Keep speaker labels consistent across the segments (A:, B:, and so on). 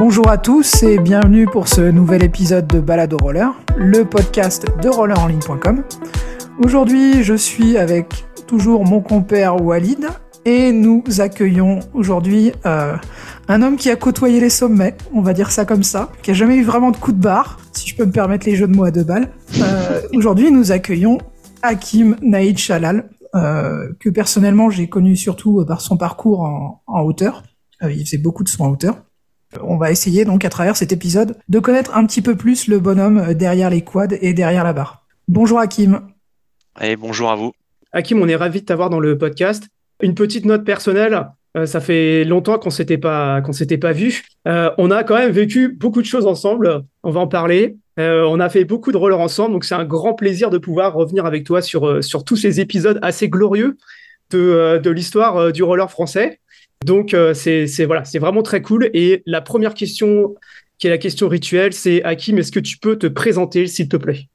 A: Bonjour à tous et bienvenue pour ce nouvel épisode de Balado Roller, le podcast de rollerenligne.com. Aujourd'hui, je suis avec toujours mon compère Walid et nous accueillons aujourd'hui euh, un homme qui a côtoyé les sommets, on va dire ça comme ça, qui a jamais eu vraiment de coup de barre, si je peux me permettre les jeux de mots à deux balles. Euh, aujourd'hui, nous accueillons Hakim Naïd Shalal, euh, que personnellement j'ai connu surtout par son parcours en, en hauteur. Il faisait beaucoup de soins en hauteur. On va essayer donc à travers cet épisode de connaître un petit peu plus le bonhomme derrière les quads et derrière la barre. Bonjour Hakim.
B: Et bonjour à vous.
C: Hakim, on est ravi de t'avoir dans le podcast. Une petite note personnelle. Euh, ça fait longtemps qu'on s'était pas qu'on s'était pas vu. Euh, on a quand même vécu beaucoup de choses ensemble. On va en parler. Euh, on a fait beaucoup de rollers ensemble, donc c'est un grand plaisir de pouvoir revenir avec toi sur euh, sur tous ces épisodes assez glorieux de euh, de l'histoire du roller français. Donc c'est c'est voilà, c'est vraiment très cool. Et la première question, qui est la question rituelle, c'est Hakim, est-ce que tu peux te présenter, s'il te plaît?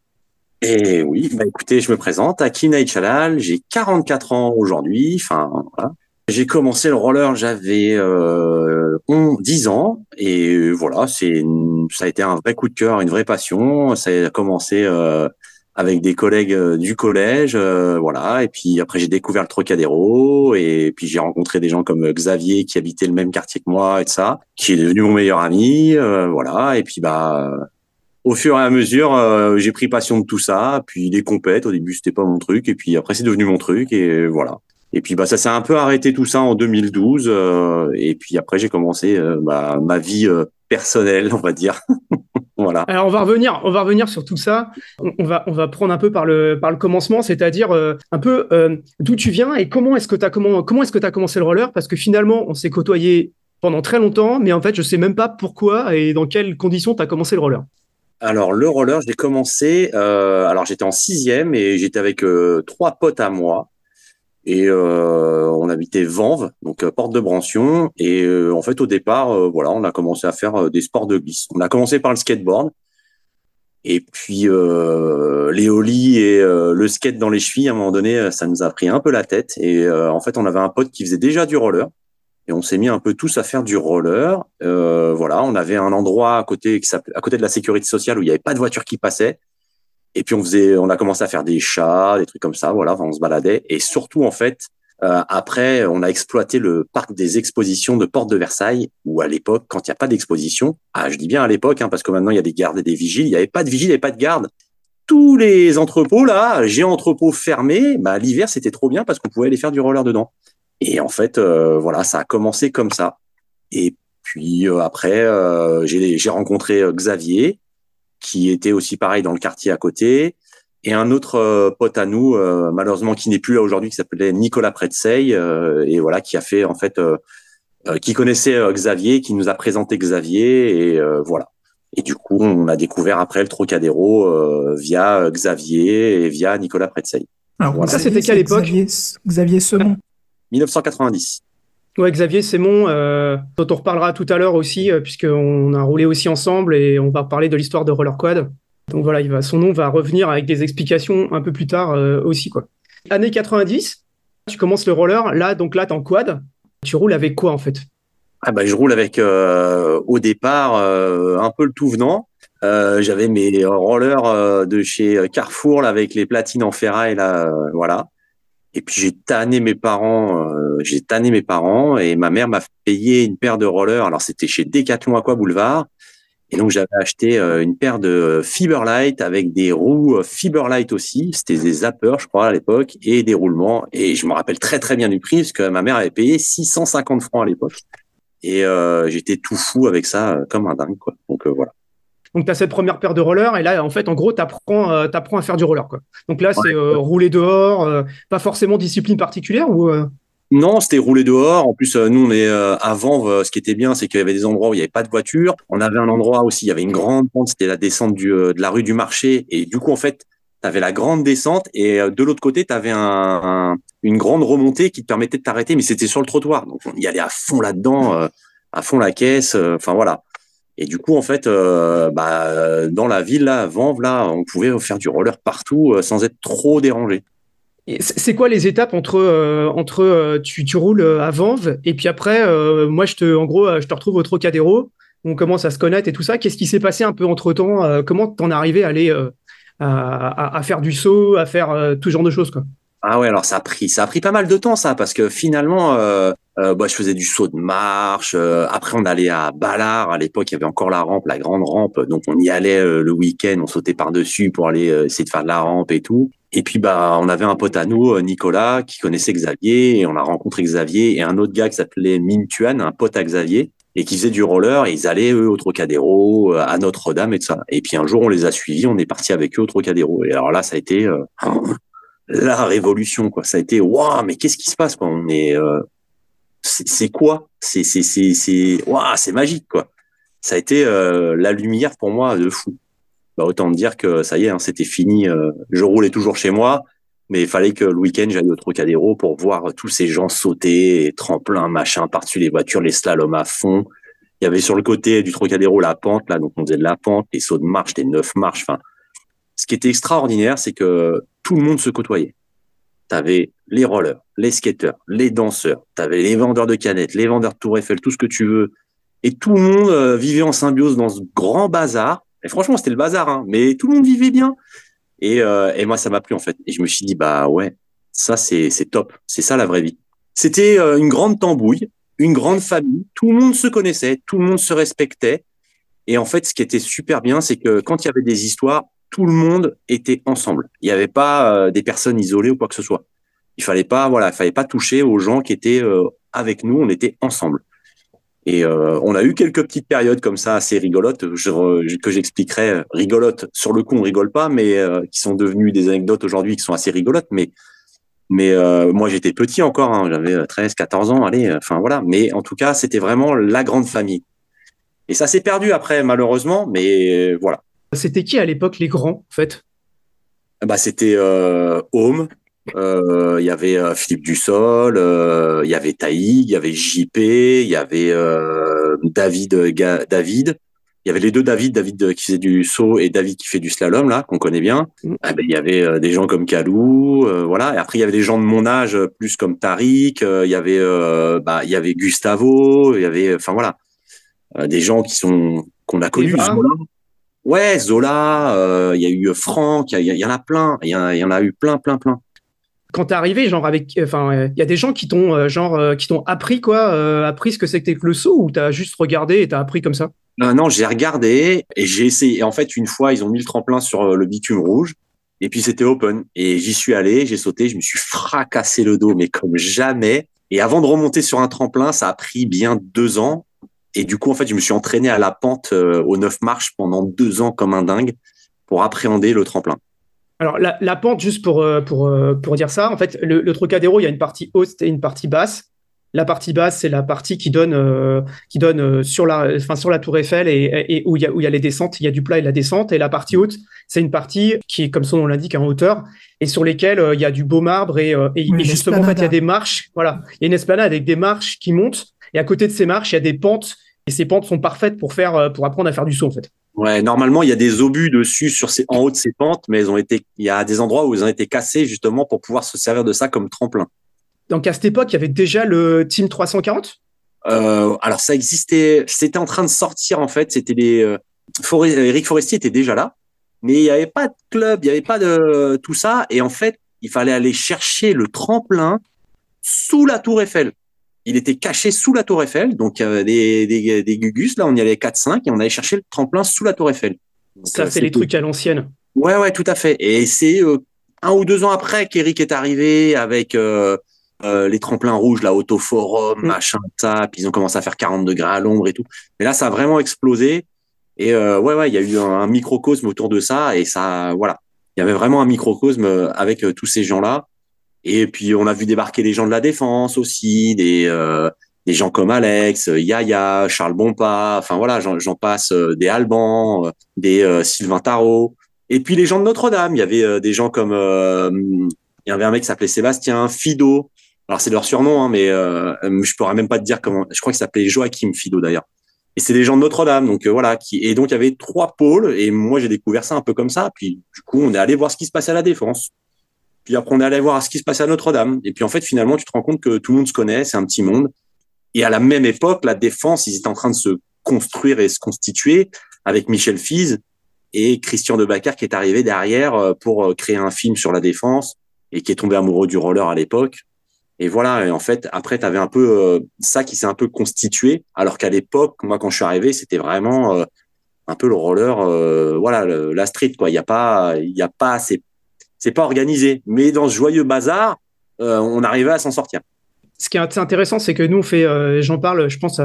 D: Et oui, bah écoutez, je me présente, Hakim Naïchalal, j'ai 44 ans aujourd'hui. Enfin. J'ai commencé le roller, j'avais euh, 10 ans et voilà, c'est ça a été un vrai coup de cœur, une vraie passion. Ça a commencé euh, avec des collègues euh, du collège, euh, voilà, et puis après j'ai découvert le Trocadéro et puis j'ai rencontré des gens comme Xavier qui habitait le même quartier que moi et ça, qui est devenu mon meilleur ami, euh, voilà, et puis bah au fur et à mesure, euh, j'ai pris passion de tout ça. Puis les compètes, au début, c'était pas mon truc. Et puis après, c'est devenu mon truc. Et voilà. Et puis bah ça s'est un peu arrêté tout ça en 2012 euh, et puis après j'ai commencé euh, bah, ma vie personnelle on va dire voilà.
C: Alors on va revenir on va revenir sur tout ça. On, on va on va prendre un peu par le par le commencement, c'est-à-dire euh, un peu euh, d'où tu viens et comment est-ce que tu as comment comment est-ce que tu commencé le roller? Parce que finalement on s'est côtoyé pendant très longtemps mais en fait je sais même pas pourquoi et dans quelles conditions tu as commencé le roller.
D: Alors le roller, j'ai commencé euh, alors j'étais en sixième et j'étais avec trois potes à moi. Et euh, on habitait Vanves, donc euh, porte de Brancion. Et euh, en fait, au départ, euh, voilà, on a commencé à faire des sports de glisse. On a commencé par le skateboard. Et puis les et le skate dans les chevilles, à un moment donné, ça nous a pris un peu la tête. Et en fait, on avait un pote qui faisait déjà du roller. Et on s'est mis un peu tous à faire du roller. voilà, on avait un endroit à côté, à côté de la sécurité sociale où il n'y avait pas de voiture qui passait. Et puis on faisait, on a commencé à faire des chats, des trucs comme ça. Voilà, on se baladait. Et surtout, en fait, euh, après, on a exploité le parc des expositions de Porte de Versailles, où à l'époque, quand il n'y a pas d'exposition, ah, je dis bien à l'époque, hein, parce que maintenant il y a des gardes et des vigiles, il n'y avait pas de vigiles et pas de gardes. Tous les entrepôts là, j'ai entrepôts fermés, bah l'hiver c'était trop bien parce qu'on pouvait aller faire du roller dedans. Et en fait, euh, voilà, ça a commencé comme ça. Et puis euh, après, euh, j'ai rencontré euh, Xavier, qui était aussi pareil dans le quartier à côté, et un autre euh, pote à nous, euh, malheureusement qui n'est plus là aujourd'hui, qui s'appelait Nicolas Pretseil, euh, et voilà, qui a fait en fait, qui connaissait Xavier, qui nous a présenté Xavier, et voilà. Et du coup, on a découvert après le Trocadéro via Xavier et via Nicolas Pretseil.
C: Alors voilà. ça, c'était quelle époque?
A: Xavier, Xavier Semon.
D: 1990.
C: Ouais, Xavier Sémon, euh, dont on reparlera tout à l'heure aussi, euh, puisqu'on a roulé aussi ensemble et on va parler de l'histoire de Roller Quad. Donc voilà, son nom va revenir avec des explications un peu plus tard euh, aussi. Quoi. Année 90, tu commences le roller, là, donc là, t'es en quad. Tu roules avec quoi en fait?
D: Ah bah, Je roule avec, euh, au départ, un peu le tout venant. J'avais mes rollers de chez Carrefour là, avec les platines en ferraille, là, voilà. Et puis j'ai tanné mes parents, euh, j'ai tanné mes parents et ma mère m'a payé une paire de rollers. Alors c'était chez Decathlon Aqua Boulevard. Et donc j'avais acheté euh, une paire de Fiberlight avec des roues Fiberlight aussi. C'était des zappers, je crois, à l'époque, et des roulements. Et je me rappelle très très bien du prix parce que ma mère avait payé 650 francs à l'époque. Et euh, j'étais tout fou avec ça, comme un dingue, quoi. Donc voilà.
C: Donc, tu as cette première paire de rollers et là, en fait, en gros, tu apprends, euh, à faire du roller. Quoi. Donc là, c'est euh, rouler dehors, euh, pas forcément discipline particulière ou
D: non, c'était rouler dehors. En plus, nous, on est avant. ce qui était bien, c'est qu'il y avait des endroits où il n'y avait pas de voiture. On avait un endroit aussi, il y avait une grande pente. C'était la descente du, de la rue du marché. Et du coup, en fait, tu avais la grande descente et de l'autre côté, tu avais un, un, une grande remontée qui te permettait de t'arrêter, mais c'était sur le trottoir. Donc, on y allait à fond là-dedans, à fond la caisse. Enfin, voilà. Et du coup, en fait, euh, bah, dans la ville, là, à Vanves, là, on pouvait faire du roller partout euh, sans être trop dérangé.
C: C'est quoi les étapes entre euh, entre euh, tu, tu roules à Vanves et puis après, moi, je te, en gros, je te retrouve au Trocadéro. on commence à se connaître et tout ça. Qu'est-ce qui s'est passé un peu entre temps Comment t'en es arrivé à aller à, faire du saut, à faire tout genre de choses quoi?
D: Ah ouais, alors ça a pris, ça a pris pas mal de temps ça, parce que finalement, euh, euh, bah, je faisais du saut de marche. Euh, après, on allait à Ballard. À l'époque, il y avait encore la rampe, la grande rampe. Donc, on y allait le week-end, on sautait par dessus pour aller essayer de faire de la rampe et tout. Et puis, bah, on avait un pote à nous, Nicolas, qui connaissait Xavier, et on a rencontré Xavier et un autre gars qui s'appelait Mintuan, un pote à Xavier, et qui faisait du roller. Et ils allaient eux au Trocadéro, à Notre-Dame et tout ça. Et puis un jour, on les a suivis, on est parti avec eux au Trocadéro. Et alors là, ça a été la révolution quoi ça a été waouh mais qu'est-ce qui se passe quoi? On est euh, c'est quoi? C'est c'est c'est c'est waouh c'est magique quoi. Ça a été euh, la lumière pour moi de fou. Bah, autant dire que ça y est hein, c'était fini euh, je roulais toujours chez moi mais il fallait que le week-end j'aille au Trocadéro pour voir tous ces gens sauter tremplin machin par-dessus les voitures les slaloms à fond. Il y avait sur le côté du Trocadéro la pente là donc on faisait de la pente les sauts de marche des neuf marches enfin. Ce qui était extraordinaire, c'est que tout le monde se côtoyait. Tu avais les rollers, les skateurs, les danseurs, tu avais les vendeurs de canettes, les vendeurs de Tour Eiffel, tout ce que tu veux. Et tout le monde euh, vivait en symbiose dans ce grand bazar. Et franchement, c'était le bazar, hein, mais tout le monde vivait bien. Et, euh, et moi, ça m'a plu en fait. Et je me suis dit, bah ouais, ça c'est top. C'est ça la vraie vie. C'était euh, une grande tambouille, une grande famille. Tout le monde se connaissait, tout le monde se respectait. Et en fait, ce qui était super bien, c'est que quand il y avait des histoires, tout le monde était ensemble. Il n'y avait pas euh, des personnes isolées ou quoi que ce soit. Il fallait pas, voilà, il fallait pas toucher aux gens qui étaient euh, avec nous. On était ensemble. Et euh, on a eu quelques petites périodes comme ça assez rigolotes que j'expliquerai. Rigolotes sur le coup, on rigole pas, mais qui sont devenues des anecdotes aujourd'hui qui sont assez rigolotes. Mais mais moi j'étais petit encore, hein, j'avais 13, 14 ans, allez, enfin voilà. Mais en tout cas, c'était vraiment la grande famille. Et ça s'est perdu après, malheureusement, mais voilà.
C: C'était qui à l'époque les grands, en fait?
D: Bah, C'était euh, Home, euh, il y avait euh, Philippe Dussol, euh, il y avait Taïg, il y avait JP, il y avait David, David. Il y avait les deux David, David qui faisait du saut et David qui fait du slalom là, qu'on connaît bien. Mm. Ah, ben, il y avait des gens comme Kalou, voilà. Et après il y avait des gens de mon âge, plus comme Tariq. il y avait, bah, il y avait Gustavo. Il y avait, enfin voilà, des gens qui sont qu'on a connus. Ouais, Zola, euh, il y a eu Franck, il y, en a plein, il y, en a eu plein, plein, plein.
C: Quand t'es arrivé, genre avec, enfin, il y a des gens qui t'ont, euh, genre, euh, qui t'ont appris quoi, appris ce que c'était que le saut, ou t'as juste regardé et t'as appris comme ça?
D: Non, j'ai regardé et j'ai essayé. En fait, une fois, ils ont mis le tremplin sur le bitume rouge. Et puis c'était open. Et j'y suis allé, j'ai sauté, je me suis fracassé le dos, mais comme jamais. Et avant de remonter sur un tremplin, ça a pris bien deux ans. Et du coup, en fait, je me suis entraîné à la pente euh, aux neuf marches pendant deux ans comme un dingue pour appréhender le tremplin.
C: Alors, la, pente, juste pour, euh, pour, euh, pour dire ça, en fait, le, le, Trocadéro, il y a une partie haute et une partie basse. La partie basse, c'est la partie qui donne, qui donne sur, la, enfin, sur la Tour Eiffel et, où, il y a, où il y a les descentes, il y a du plat et la descente. Et la partie haute, c'est une partie qui est, comme son nom l'indique, en hauteur et sur lesquelles il y a du beau marbre. Et, et justement, en fait, il y a des marches. Voilà, il y a une esplanade avec des marches qui montent. Et à côté de ces marches, il y a des pentes et ces pentes sont parfaites pour faire, euh, pour apprendre à faire du saut, en fait.
D: Ouais, normalement, il y a des obus dessus, sur ces, en haut de ces pentes, mais elles ont été, il y a des endroits où ils ont été cassés justement pour pouvoir se servir de ça comme tremplin.
C: Donc à cette époque, il y avait déjà le Team 340
D: euh, Alors ça existait, c'était en train de sortir en fait. C'était les euh, Eric Forestier était déjà là, mais il n'y avait pas de club, il n'y avait pas de tout ça. Et en fait, il fallait aller chercher le tremplin sous la Tour Eiffel il était caché sous la tour Eiffel, donc euh, des, des, des, gugus, là on y allait 4-5 et on allait chercher le tremplin sous la tour Eiffel.
C: ça, euh, c'est les trucs à l'ancienne.
D: Ouais, ouais, tout à fait. Et c'est euh, un ou deux ans après qu'Eric est arrivé avec euh, les tremplins rouges, la autoforum, mm. machin, ça, puis ils ont commencé à faire 40 degrés à l'ombre et tout. Mais là, ça a vraiment explosé. Et ouais, ouais, il y a eu un, microcosme autour de ça et ça, voilà. Il y avait vraiment un microcosme avec tous ces gens-là. Et puis on a vu débarquer des gens de la défense aussi, des euh, des gens comme Alex, Yaya, Charles Bompa, enfin voilà, j'en passe, euh, des Alban, euh, des Sylvain Tarot. Et puis les gens de Notre-Dame, il y avait des gens comme il y avait un mec qui s'appelait Sébastien, Fido. Alors c'est leur surnom, hein, mais je pourrais même pas te dire comment. Je crois qu'il s'appelait Joachim Fido d'ailleurs. Et c'est des gens de Notre-Dame, donc voilà. Qui et donc il y avait trois pôles. Et moi j'ai découvert ça un peu comme ça. Puis du coup on est allé voir ce qui se passait à la défense. Puis après, on est allé voir ce qui se passait à Notre-Dame. Et puis en fait, finalement, tu te rends compte que tout le monde se connaît, c'est un petit monde. Et à la même époque, la défense, ils étaient en train de se construire et se constituer avec Michel Fize et Christian Debacker qui est arrivé derrière pour créer un film sur la défense et qui est tombé amoureux du roller à l'époque. Et voilà, et en fait, après, tu avais un peu ça qui s'est un peu constitué, alors qu'à l'époque, moi, quand je suis arrivé, c'était vraiment un peu le roller, euh, voilà, la street quoi. Il y a pas, il y a pas, c'est, c'est pas organisé. Mais dans ce joyeux bazar, euh, on arrivait à s'en sortir.
C: Ce qui est intéressant, c'est que nous, on fait, euh, j'en parle, je pense,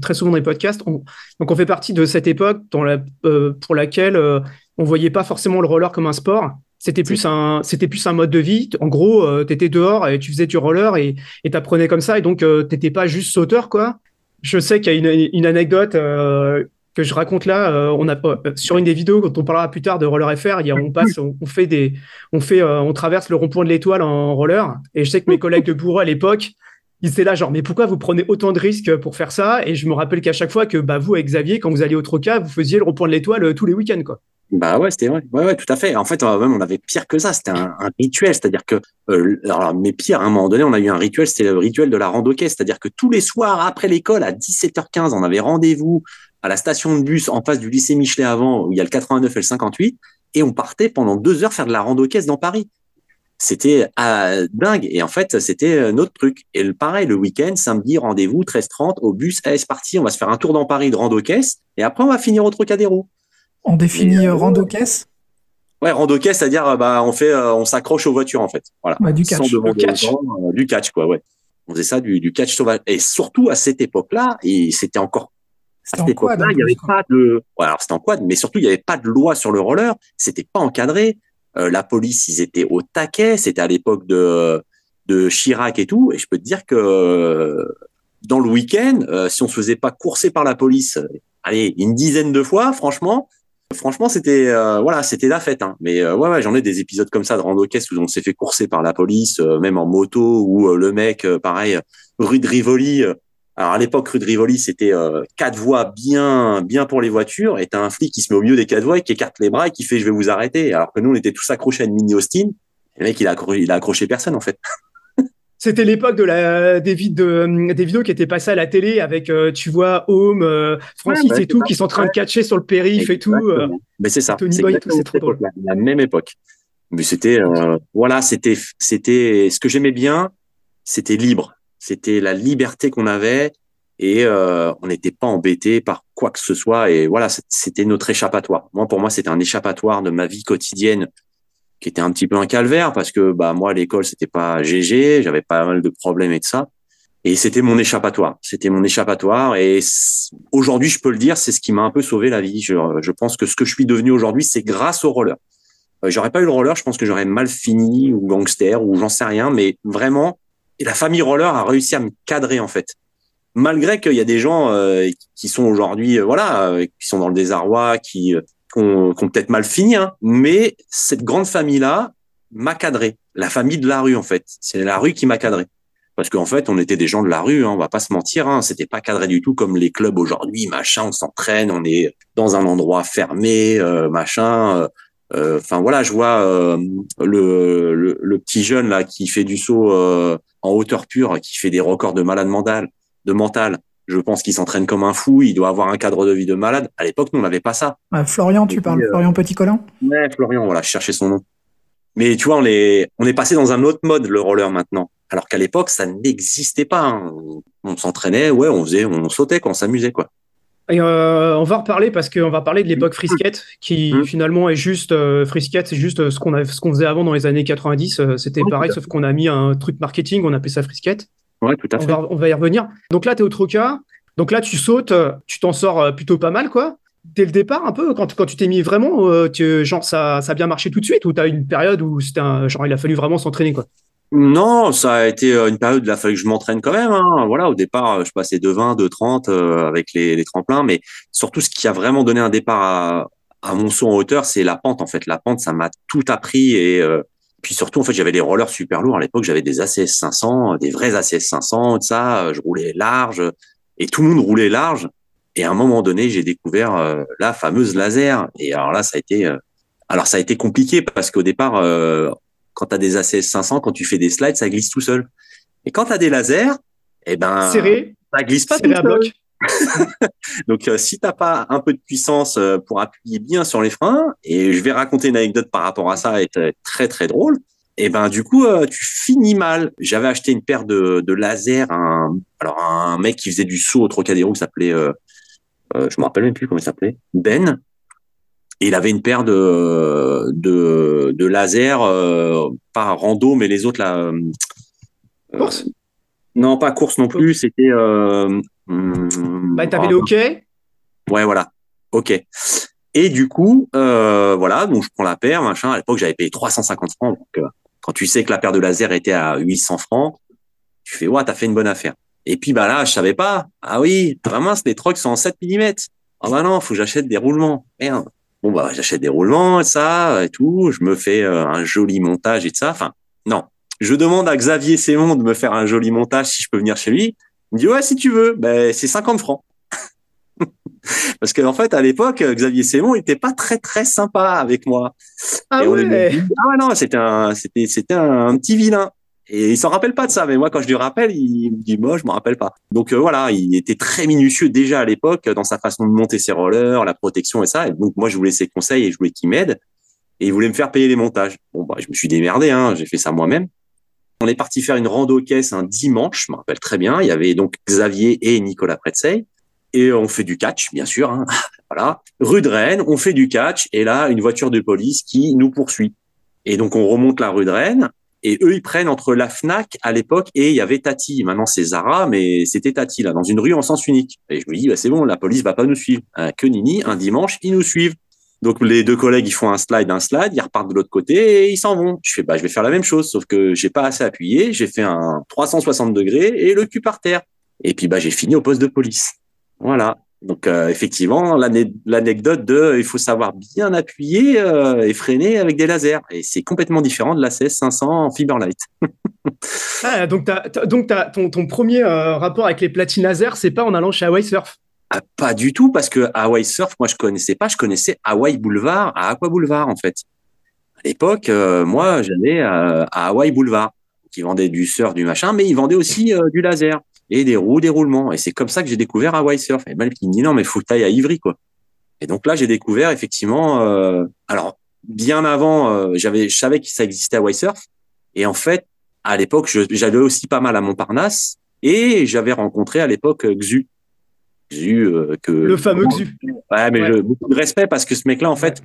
C: très souvent dans les podcasts. donc, on fait partie de cette époque dans pour laquelle on voyait pas forcément le roller comme un sport. C'était plus un, c'était plus un mode de vie. En gros, tu étais dehors et tu faisais du roller et tu apprenais comme ça. Et donc, t'étais pas juste sauteur, quoi. Je sais qu'il y a une anecdote que je raconte là, euh, on a euh, sur une des vidéos quand on parlera plus tard de roller FR, il y a, on passe, on, fait des, on fait, euh, on traverse le rond-point de l'étoile en roller. Et je sais que mes collègues de bourreau à l'époque, ils étaient là genre mais pourquoi vous prenez autant de risques pour faire ça? Et je me rappelle qu'à chaque fois que bah vous avec Xavier, quand vous alliez au Troca, vous faisiez le rond-point de l'étoile tous les week-ends quoi.
D: Bah ouais, c'était vrai. Ouais, ouais, tout à fait. En fait, même on avait pire que ça. C'était un, rituel, c'est-à-dire que, alors, mais pire, à un moment donné, on a eu un rituel. C'était le rituel de la rando c'est-à-dire que tous les soirs après l'école à 17h15, on avait rendez-vous à la station de bus en face du lycée Michelet avant, où il y a le 89 et le 58, et on partait pendant deux heures faire de la rando caisse dans Paris. C'était euh, dingue. Et en fait, c'était euh, notre truc. Et le, pareil, le week-end, samedi, rendez-vous, 13h30 au bus. Allez, c'est parti, on va se faire un tour dans Paris de rando caisse. Et après, on va finir au Trocadéro.
A: On définit euh, rando caisse?
D: Ouais, rando caisse, c'est-à-dire, bah, on fait, on s'accroche aux voitures, en fait. Voilà.
A: Bah, du catch.
C: catch.
D: du catch, quoi, ouais. On faisait ça, du, du catch sauvage. Et surtout, à cette époque-là, et c'était encore
A: c'était en quad.
D: il n'y avait pas de. Alors c'était en quad, mais surtout il n'y avait pas de loi sur le roller. C'était pas encadré. Euh, la police, ils étaient au taquet. C'était à l'époque de de Chirac et tout. Et je peux te dire que euh, dans le week-end, euh, si on se faisait pas courser par la police, allez, une dizaine de fois, franchement, franchement, c'était voilà, c'était la fête. Hein. Mais ouais, ouais j'en ai des épisodes comme ça de rando où on s'est fait courser par la police, même en moto, où le mec, pareil, rue de Rivoli alors à l'époque, rue de Rivoli, c'était euh, quatre voies bien, bien pour les voitures. Et t'as un flic qui se met au milieu des quatre voies et qui écarte les bras et qui fait je vais vous arrêter. Alors que nous, on était tous accrochés à une mini Austin. Et le mec, il a, accroché, il a accroché personne en fait.
C: C'était l'époque de la des, de, des vidéos qui étaient passées à la télé avec euh, tu vois Home, euh, Francis bah, et tout qui sont en train de catcher sur le périph et tout.
D: Mais c'est ça. c'est trop drôle. La même époque. Mais c'était voilà, c'était c'était ce que j'aimais bien, c'était libre c'était la liberté qu'on avait et euh, on n'était pas embêté par quoi que ce soit. Et voilà, c'était notre échappatoire. Moi, pour moi, c'était un échappatoire de ma vie quotidienne qui était un petit peu un calvaire parce que bah moi, l'école, c'était pas GG, j'avais pas mal de problèmes et de ça. Et c'était mon échappatoire. C'était mon échappatoire. Et aujourd'hui, je peux le dire, c'est ce qui m'a un peu sauvé la vie. Je, je, pense que ce que je suis devenu aujourd'hui, c'est grâce au roller. Euh, j'aurais pas eu le roller, je pense que j'aurais mal fini ou gangster ou j'en sais rien. Mais vraiment, et la famille roller a réussi à me cadrer en fait. Malgré qu'il y a des gens euh, qui sont aujourd'hui, euh, voilà, euh, qui sont dans le désarroi, qui, qui ont, peut-être mal fini, hein, mais cette grande famille-là m'a cadré. La famille de la rue en fait, c'est la rue qui m'a cadré. Parce qu'en fait, on était des gens de la rue, hein, on va pas se mentir, hein, c'était pas cadré du tout comme les clubs aujourd'hui, machin, on s'entraîne, on est dans un endroit fermé, machin. Enfin voilà, je vois le, le, le, petit jeune là qui fait du saut en hauteur pure, qui fait des records de malade mental, de mental. Je pense qu'il s'entraîne comme un fou. Il doit avoir un cadre de vie de malade. À l'époque, nous, on n'avait pas ça.
A: Florian, tu parles, euh, Florian Petit-Colin?
D: Ouais, Florian, voilà, je cherchais son nom. Mais tu vois, on est, on est passé dans un autre mode, le roller maintenant. Alors qu'à l'époque, ça n'existait pas. Hein. On, s'entraînait, ouais, on faisait, on sautait, on s'amusait, quoi.
C: Et euh, on va reparler parce qu'on va parler de l'époque frisquette qui mmh. finalement est juste euh, frisquette, c'est juste ce qu'on qu'on faisait avant dans les années 90. Euh, c'était pareil, sauf qu'on a mis un truc marketing, on appelait ça frisquette.
D: Ouais, tout à fait.
C: On va, y revenir. Donc là, tu es au Troca. Donc là, tu sautes, tu t'en sors plutôt pas mal, quoi. Dès le départ, un peu, quand, quand tu t'es mis vraiment, genre ça, ça a bien marché tout de suite ou tu as une période où c'était genre il a fallu vraiment s'entraîner, quoi?
D: Non, ça a été euh, une période il a fallu que je m'entraîne quand même. Hein. Voilà, au départ, euh, je passais de 20, de 30 euh, avec les, les, tremplins, mais surtout ce qui a vraiment donné un départ à, à mon saut en hauteur, c'est la pente. En fait, la pente, ça m'a tout appris et puis surtout, en fait, j'avais des rollers super lourds à l'époque. J'avais des ACS 500, des vrais ACS 500, de ça. Je roulais large et tout le monde roulait large. Et à un moment donné, j'ai découvert la fameuse laser. Et alors là, ça a été, alors ça a été compliqué parce qu'au départ, quand tu as des ACS 500, quand tu fais des slides, ça glisse tout seul. Et quand tu as des lasers, eh ben,
C: serré,
D: ça glisse pas tout seul. Donc, euh, si t'as pas un peu de puissance euh, pour appuyer bien sur les freins, et je vais raconter une anecdote par rapport à ça, et très très drôle. Et ben du coup, euh, tu finis mal. J'avais acheté une paire de, de laser, un, alors un mec qui faisait du saut au Trocadéro, qui s'appelait, euh, je me rappelle même plus comment il s'appelait, Ben. Et il avait une paire de de, de laser, euh, pas rando, mais les autres là. euh,
C: Course
D: Non, pas course non plus. C'était. Euh, hum,
C: Bah, t'avais
D: ah,
C: le hockey?
D: Ouais, voilà. Ok. Et du coup, euh, voilà, donc je prends la paire, machin. À l'époque, j'avais payé 350 francs. Donc, euh, quand tu sais que la paire de laser était à 800 francs, tu fais, ouais, t'as fait une bonne affaire. Et puis, bah là, je savais pas. Ah oui, vraiment, les trucs sont en 7 mm. Ah bah non, faut que j'achète des roulements. Merde. Bon, bah, j'achète des roulements et ça, et tout. Je me fais euh, un joli montage et de ça. Enfin, non. Je demande à Xavier Sémon de me faire un joli montage si je peux venir chez lui. Il me dit, ouais, si tu veux. Ben, c'est 50 francs. Parce qu'en fait, à l'époque, Xavier Sémon était pas très très sympa avec moi.
C: Ah
D: Et on lui
C: ouais.
D: dit, ah non, c'était un, c'était, c'était un, un petit vilain. Et il s'en rappelle pas de ça, mais moi, quand je lui rappelle, il me dit, moi, je me rappelle pas. Donc euh, voilà, il était très minutieux déjà à l'époque dans sa façon de monter ses rollers, la protection et ça. Et donc moi, je voulais ses conseils et je voulais qu'il m'aide. Et il voulait me faire payer les montages. Bon, bah, je me suis démerdé, hein, j'ai fait ça moi-même. On est parti faire une rando caisse un dimanche, je me rappelle très bien. Il y avait donc Xavier et Nicolas Pretzey. Et on fait du catch, bien sûr. Hein. Voilà. Rue de Rennes, on fait du catch. Et là, une voiture de police qui nous poursuit. Et donc, on remonte la rue de Rennes. Et eux, ils prennent entre la FNAC à l'époque et il y avait Tati. Maintenant, c'est Zara, mais c'était Tati, là, dans une rue en sens unique. Et je me dis, bah, c'est bon, la police va pas nous suivre. Euh, que nini, un dimanche, ils nous suivent. Donc, les deux collègues, ils font un slide, un slide, ils repartent de l'autre côté et ils s'en vont. Je fais, bah, je vais faire la même chose, sauf que j'ai pas assez appuyé. J'ai fait un 360 degrés et le cul par terre. Et puis, bah, j'ai fini au poste de police. Voilà. Donc euh, effectivement, l'ane- l'anecdote de il faut savoir bien appuyer euh, et freiner avec des lasers. Et c'est complètement différent de la CS500 en Fiberlight.
C: Ah, donc donc ton, ton premier euh, rapport avec les platines laser, c'est pas en allant chez Hawaii Surf?
D: Ah, pas du tout, parce que Hawaii Surf, moi je connaissais pas, je connaissais Hawaii Boulevard à Aqua Boulevard en fait. À l'époque, euh, moi j'allais à, Hawaii Boulevard, qui vendait du surf, du machin, mais ils vendaient aussi euh, du laser et des roues, des roulements. Et c'est comme ça que j'ai découvert Hawaii Surf. Et il me dit non, mais faut que à Ivry quoi. Et donc là, j'ai découvert effectivement. euh, alors bien avant, euh, j'avais, je savais que ça existait Hawaii Surf. Et en fait, à l'époque, j'allais aussi pas mal à Montparnasse et j'avais rencontré à l'époque euh, Xu. Xu euh, que
C: Le fameux Xu.
D: Ouais, mais
C: Ouais.
D: je- beaucoup de respect parce que ce mec-là, en fait,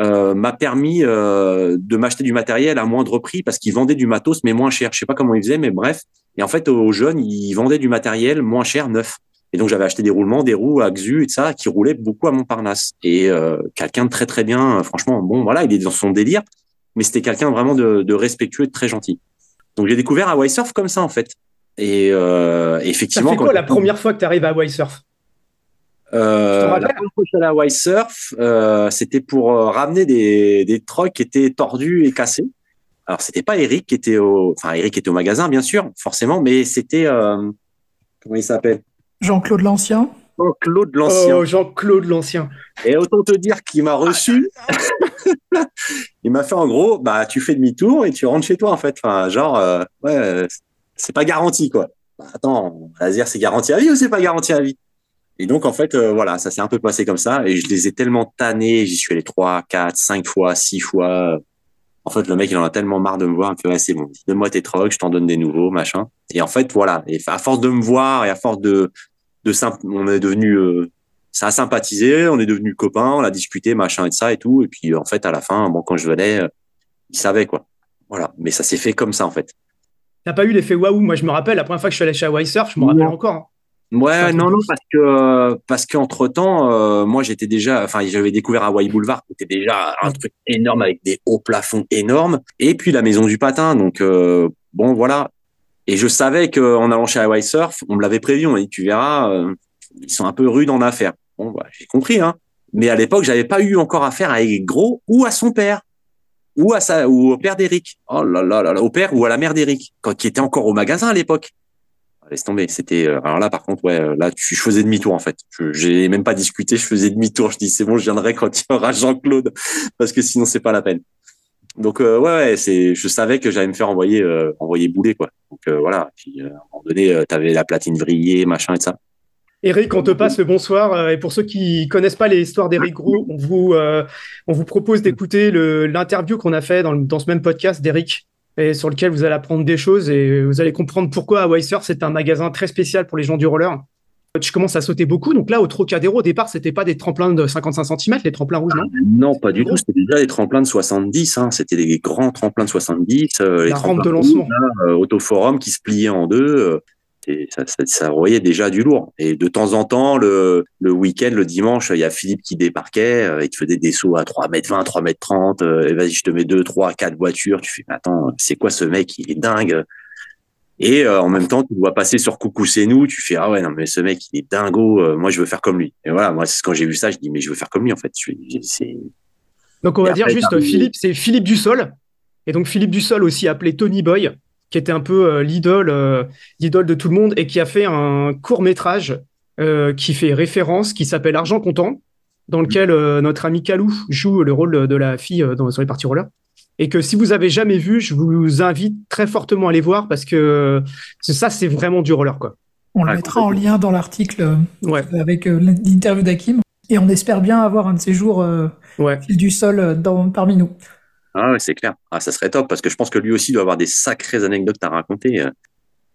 D: euh, m'a permis euh, de m'acheter du matériel à moindre prix parce qu'il vendait du matos mais moins cher. Je sais pas comment il faisait, mais bref. Et en fait, aux jeunes, il vendait du matériel moins cher, neuf. Et donc, j'avais acheté des roulements, des roues à Xu et ça, qui roulaient beaucoup à Montparnasse. Et euh, quelqu'un de très très bien, euh, franchement, bon, voilà, il est dans son délire, mais c'était quelqu'un vraiment de, de respectueux et de très gentil. Donc, j'ai découvert Hawaii Surf comme ça, en fait. Et euh,
C: Ça
D: effectivement, quand
C: quoi la première fois que tu arrives à Hawaii Surf?
D: Euh, la première fois que à Surf, euh, c'était pour ramener des, des trucks qui étaient tordus et cassés. Alors c'était pas Eric qui était au, enfin Eric était au magasin bien sûr, forcément, mais c'était euh, comment il s'appelle?
A: Jean-Claude l'Ancien.
D: Claude l'ancien.
C: Oh, Jean-Claude l'Ancien.
D: Et autant te dire qu'il m'a reçu. il m'a fait en gros, bah tu fais demi-tour et tu rentres chez toi en fait. Enfin genre euh, ouais, euh, c'est pas garanti quoi. Bah, attends, laser c'est garanti à vie ou c'est pas garanti à vie? Et donc en fait euh, voilà, ça s'est un peu passé comme ça et je les ai tellement tannés, j'y suis allé trois, quatre, cinq fois, six fois. En fait, le mec, il en a tellement marre de me voir, il me fait, ouais, c'est bon, donne-moi tes trucks, je t'en donne des nouveaux, machin. Et en fait, voilà. Et à force de me voir et à force de, de on est devenu, euh, ça a sympathisé, on est devenu copains, on a discuté, machin et de ça et tout. Et puis, en fait, à la fin, bon, quand je venais, euh, il savait, quoi. Voilà. Mais ça s'est fait comme ça, en fait.
C: T'as pas eu l'effet waouh? Moi, je me rappelle, la première fois que je suis allé chez Hawaii Surf, je me rappelle encore. hein.
D: Ouais, non, non, parce que euh, parce qu'entre temps, moi j'étais déjà, enfin j'avais découvert Hawaii Boulevard, qui était déjà un truc énorme avec des hauts plafonds énormes, et puis la maison du patin. Donc euh, bon, voilà. Et je savais qu'en allant chez Hawaii Surf, on me l'avait prévu, on m'a dit tu verras, euh, ils sont un peu rudes en affaires. Bon, bah, j'ai compris, hein. Mais à l'époque, j'avais pas eu encore affaire à Gros ou à son père ou à sa ou au père d'Eric. Oh là là là là, au père ou à la mère d'Eric, quand qui était encore au magasin à l'époque. Laisse tomber. C'était euh, alors là par contre ouais euh, là tu, je faisais demi-tour en fait. Je j'ai même pas discuté, je faisais demi-tour. Je dis c'est bon, je viendrai quand il y aura Jean-Claude parce que sinon c'est pas la peine. Donc euh, ouais, c'est je savais que j'allais me faire envoyer euh, envoyer bouler quoi. Donc euh, voilà. Puis à un moment donné, t'avais la platine vrillée, machin et ça.
C: Eric, on te passe le bonsoir. Et pour ceux qui connaissent pas l'histoire d'Eric Gros, on vous, on vous propose d'écouter l'interview qu'on a fait dans, dans, ce même podcast d'Eric, et sur lequel vous allez apprendre des choses et vous allez comprendre pourquoi Weiser c'est un magasin très spécial pour les gens du roller tu commences à sauter beaucoup. Donc là, au Trocadéro, au départ, c'était pas des tremplins de 55 cm, les tremplins rouges, non?
D: Non, pas du tout. C'était déjà des tremplins de 70. Hein. C'était des grands tremplins de 70.
C: Euh, La rampe de lancement.
D: Euh, autoforum qui se pliait en deux. Euh, ça, ça, ça, voyait déjà du lourd. Et de temps en temps, le, le week-end, le dimanche, il y a Philippe qui débarquait, il te faisait des sauts à 3 mètres 20, 3 mètres 30, et vas-y, je te mets 2, 3, 4 voitures. Tu fais, attends, c'est quoi ce mec? Il est dingue. Et euh, en même temps, tu vois passer sur Coucou c'est nous, tu fais ah ouais non mais ce mec il est dingo, euh, moi je veux faire comme lui. Et voilà, moi quand j'ai vu ça, je dis mais je veux faire comme lui en fait.
C: Donc on va dire juste Philippe, c'est Philippe Dussol. Et donc Philippe Dussol aussi appelé Tony Boy, qui était un peu euh, l'idole, l'idole de tout le monde et qui a fait un court métrage qui fait référence, qui s'appelle Argent comptant, dans lequel notre ami Kalou joue le rôle de la fille dans, sur les parties roller et que si vous avez jamais vu, je vous invite très fortement à aller voir parce que ça, c'est vraiment du roller, quoi.
A: On le mettra en lien dans l'article euh, avec euh, l'interview d'Akim. Et on espère bien avoir un de ces jours euh, du sol dans, parmi nous.
D: Ah ouais, c'est clair. Ah, ça serait top parce que je pense que lui aussi doit avoir des sacrées anecdotes à raconter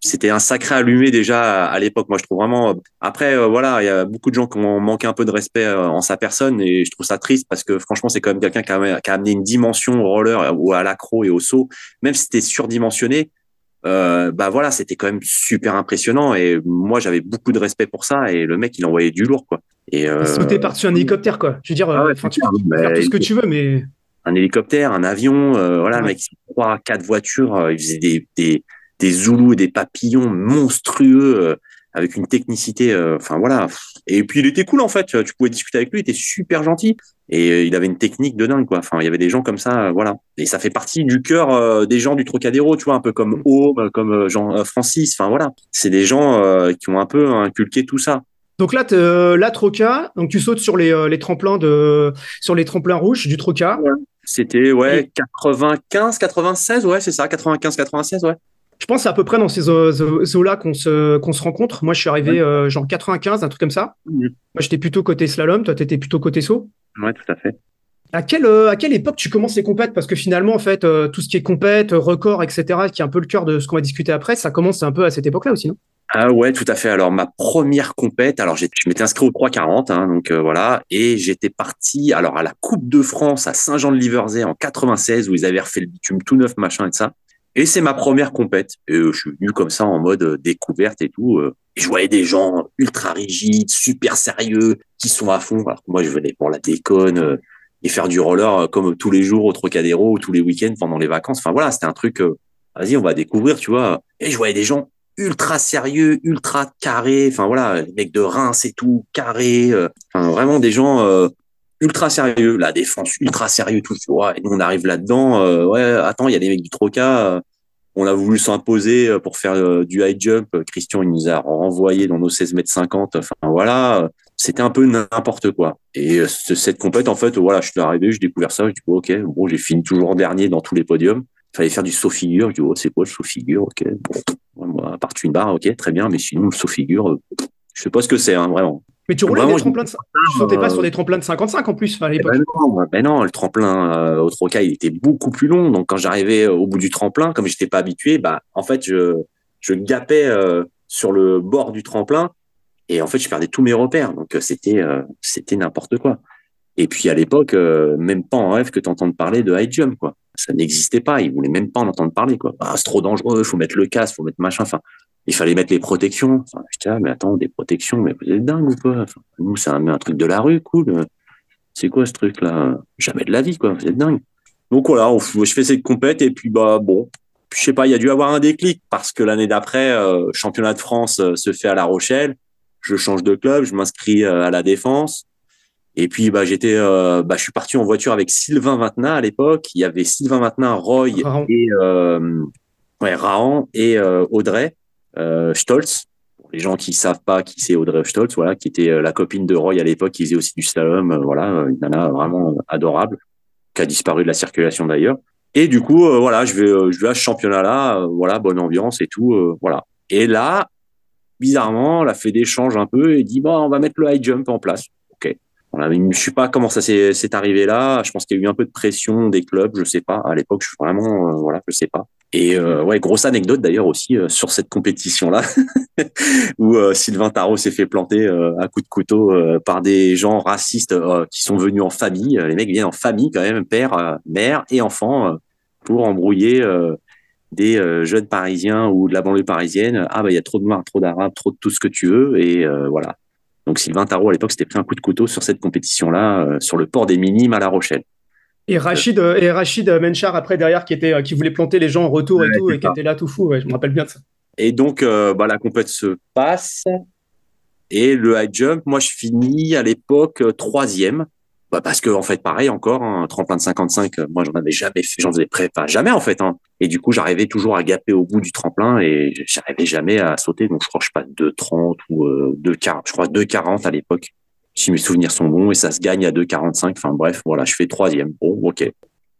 D: c'était un sacré allumé déjà à l'époque. Moi, je trouve vraiment. Après, euh, voilà, il y a beaucoup de gens qui ont manqué un peu de respect euh, en sa personne et je trouve ça triste parce que franchement, c'est quand même quelqu'un qui, qui a, amené une dimension au roller ou à l'accro et au saut, même si c'était surdimensionné. Euh, bah voilà, c'était quand même super impressionnant et moi j'avais beaucoup de respect pour ça et le mec il envoyait du lourd quoi.
C: Et euh... sauter par-dessus un hélicoptère quoi. Je veux dire, ah tu peux faire tout ce que tu veux mais
D: un hélicoptère, un avion, voilà, le mec trois, quatre voitures, il faisait des, des des zoulous et des papillons monstrueux euh, avec une technicité. Euh, enfin voilà. Et puis il était cool en fait. Tu pouvais discuter avec lui. Il était super gentil et euh, il avait une technique de dingue quoi. Enfin il y avait des gens comme ça. voilà. Et ça fait partie du cœur des gens du Trocadéro. Tu vois un peu comme Home, comme Jean Francis. Enfin voilà. C'est des gens qui ont un peu inculqué tout ça.
C: Donc là, la Troca, donc tu sautes sur les, les tremplins de sur les tremplins rouges du Troca.
D: C'était ouais 95, 96, ouais c'est ça, 95, 96, ouais.
C: Je pense à peu près dans ces eaux-là qu'on se, qu'on se rencontre. Moi, je suis arrivé euh, genre 95, un truc comme ça. Moi, j'étais plutôt côté slalom, toi, tu étais plutôt côté saut.
D: Ouais, tout à fait.
C: À quelle, euh, à quelle époque tu commences les compètes? Parce que finalement, en fait, euh, tout ce qui est compète, record, etc., qui est un peu le cœur de ce qu'on va discuter après, ça commence un peu à cette époque-là aussi, non?
D: Ah ouais, tout à fait. Alors ma première compète, alors je m'étais inscrit au 340, hein, donc voilà, et j'étais parti alors à la Coupe de France à Saint-Jean-de-Liverzay en 96 où ils avaient refait le bitume tout neuf, machin et ça. Et c'est ma première compète. Et euh, je suis venu comme ça en mode euh, découverte et tout. Euh. et je voyais des gens ultra rigides, super sérieux, qui sont à fond. Alors moi, je venais pour la déconne et faire du roller comme tous les jours au Trocadéro ou tous les week-ends pendant les vacances. Enfin voilà, c'était un truc. Vas-y, on va découvrir, tu vois. Et je voyais des gens ultra sérieux, ultra carrés. Enfin voilà, les mecs de Reims et tout, carrés. Enfin vraiment des gens ultra sérieux, la défense ultra sérieux, tout. Ouais, et nous, on arrive là-dedans. Euh, ouais, attends, il y a des mecs du Troca. Euh, on a voulu s'imposer euh, pour faire du high jump. Christian, il nous a renvoyé dans nos 16 mètres 50. Enfin, voilà. C'était un peu n'importe quoi. Et cette compète, en fait, voilà, je suis arrivé, j'ai découvert ça. Je dis, ok, bon, j'ai fini toujours dernier dans tous les podiums. Il fallait faire du saut figure. Je dis, oh, c'est quoi le saut figure? Ok. Bon, moi, à part une barre, ok, très bien. Mais sinon, le saut figure, je sais pas ce que c'est, hein, vraiment.
C: Mais tu roulais des tremplins de... Tu sautais pas sur des tremplins de 55 en plus à l'époque.
D: Ben non, ben non, le tremplin euh, au Troca, il était beaucoup plus long. Donc quand j'arrivais au bout du tremplin, comme j'étais pas habitué, bah en fait je je gapais euh, sur le bord du tremplin et en fait je perdais tous mes repères. Donc euh, c'était c'était n'importe quoi. Et puis à l'époque, même pas en rêve que tu entends parler de high jump quoi. Ça n'existait pas. Ils voulaient même pas en entendre parler quoi. Ah, c'est trop dangereux. Faut mettre le casque, faut mettre machin. Enfin, il fallait mettre les protections. Je ah, mais attends, des protections, mais vous êtes dingue ou quoi? Nous, c'est un, truc de la rue, cool. C'est quoi ce truc-là? Jamais de la vie, quoi. Vous êtes dingue. Donc voilà, je fais cette compète et puis bah bon, je sais pas, il y a dû avoir un déclic parce que l'année d'après, euh, championnat de France euh, se fait à La Rochelle. Je change de club, je m'inscris euh, à la Défense. Et puis bah j'étais, bah je suis parti en voiture avec Sylvain Vintena à l'époque. Il y avait Sylvain Vintena, Roy et ouais, Rahan et Audrey euh, Stolz. Pour les gens qui savent pas qui c'est Audrey Stolz, voilà, qui était euh, la copine de Roy à l'époque, qui faisait aussi du slalom, euh, voilà, une nana vraiment adorable, qui a disparu de la circulation d'ailleurs. Et du coup, voilà, je vais, je vais à ce championnat-là, voilà, bonne ambiance et tout, voilà. Et là, bizarrement, la Fédé change un peu et dit, bon, on va mettre le high jump en place. Voilà, je sais pas comment ça s'est arrivé là. Je pense qu'il y a eu un peu de pression des clubs, je sais pas. À l'époque, je suis vraiment, euh, voilà, je sais pas. Et euh, ouais, grosse anecdote d'ailleurs aussi euh, sur cette compétition-là, où Sylvain Tarot s'est fait planter à coup de couteau par des gens racistes qui sont venus en famille. Les mecs viennent en famille quand même, père, mère et enfant, pour embrouiller des jeunes parisiens ou de la banlieue parisienne. Ah bah il y a trop de noirs, trop d'arabes, trop de tout ce que tu veux. Et voilà, donc Sylvain Tarot à l'époque s'était pris un coup de couteau sur cette compétition-là, euh, sur le port des Minimes à La Rochelle.
C: Et Rachid, euh, et Rachid Menchar après derrière qui était, qui voulait planter les gens en retour et tout, et qui était là tout fou. je me rappelle bien de ça.
D: Et donc euh, bah, la compétition se passe. Et le high jump, moi je finis à l'époque troisième. Bah parce que en fait pareil encore un hein, tremplin de 55 moi j'en avais jamais fait j'en faisais pas jamais en fait hein. et du coup j'arrivais toujours à gaper au bout du tremplin et j'arrivais jamais à sauter. Donc je crois je passe 2,30 ou euh, 2,40 je crois 2,40 à l'époque si mes souvenirs sont bons et ça se gagne à 2,45 enfin bref voilà je fais troisième. Bon ok.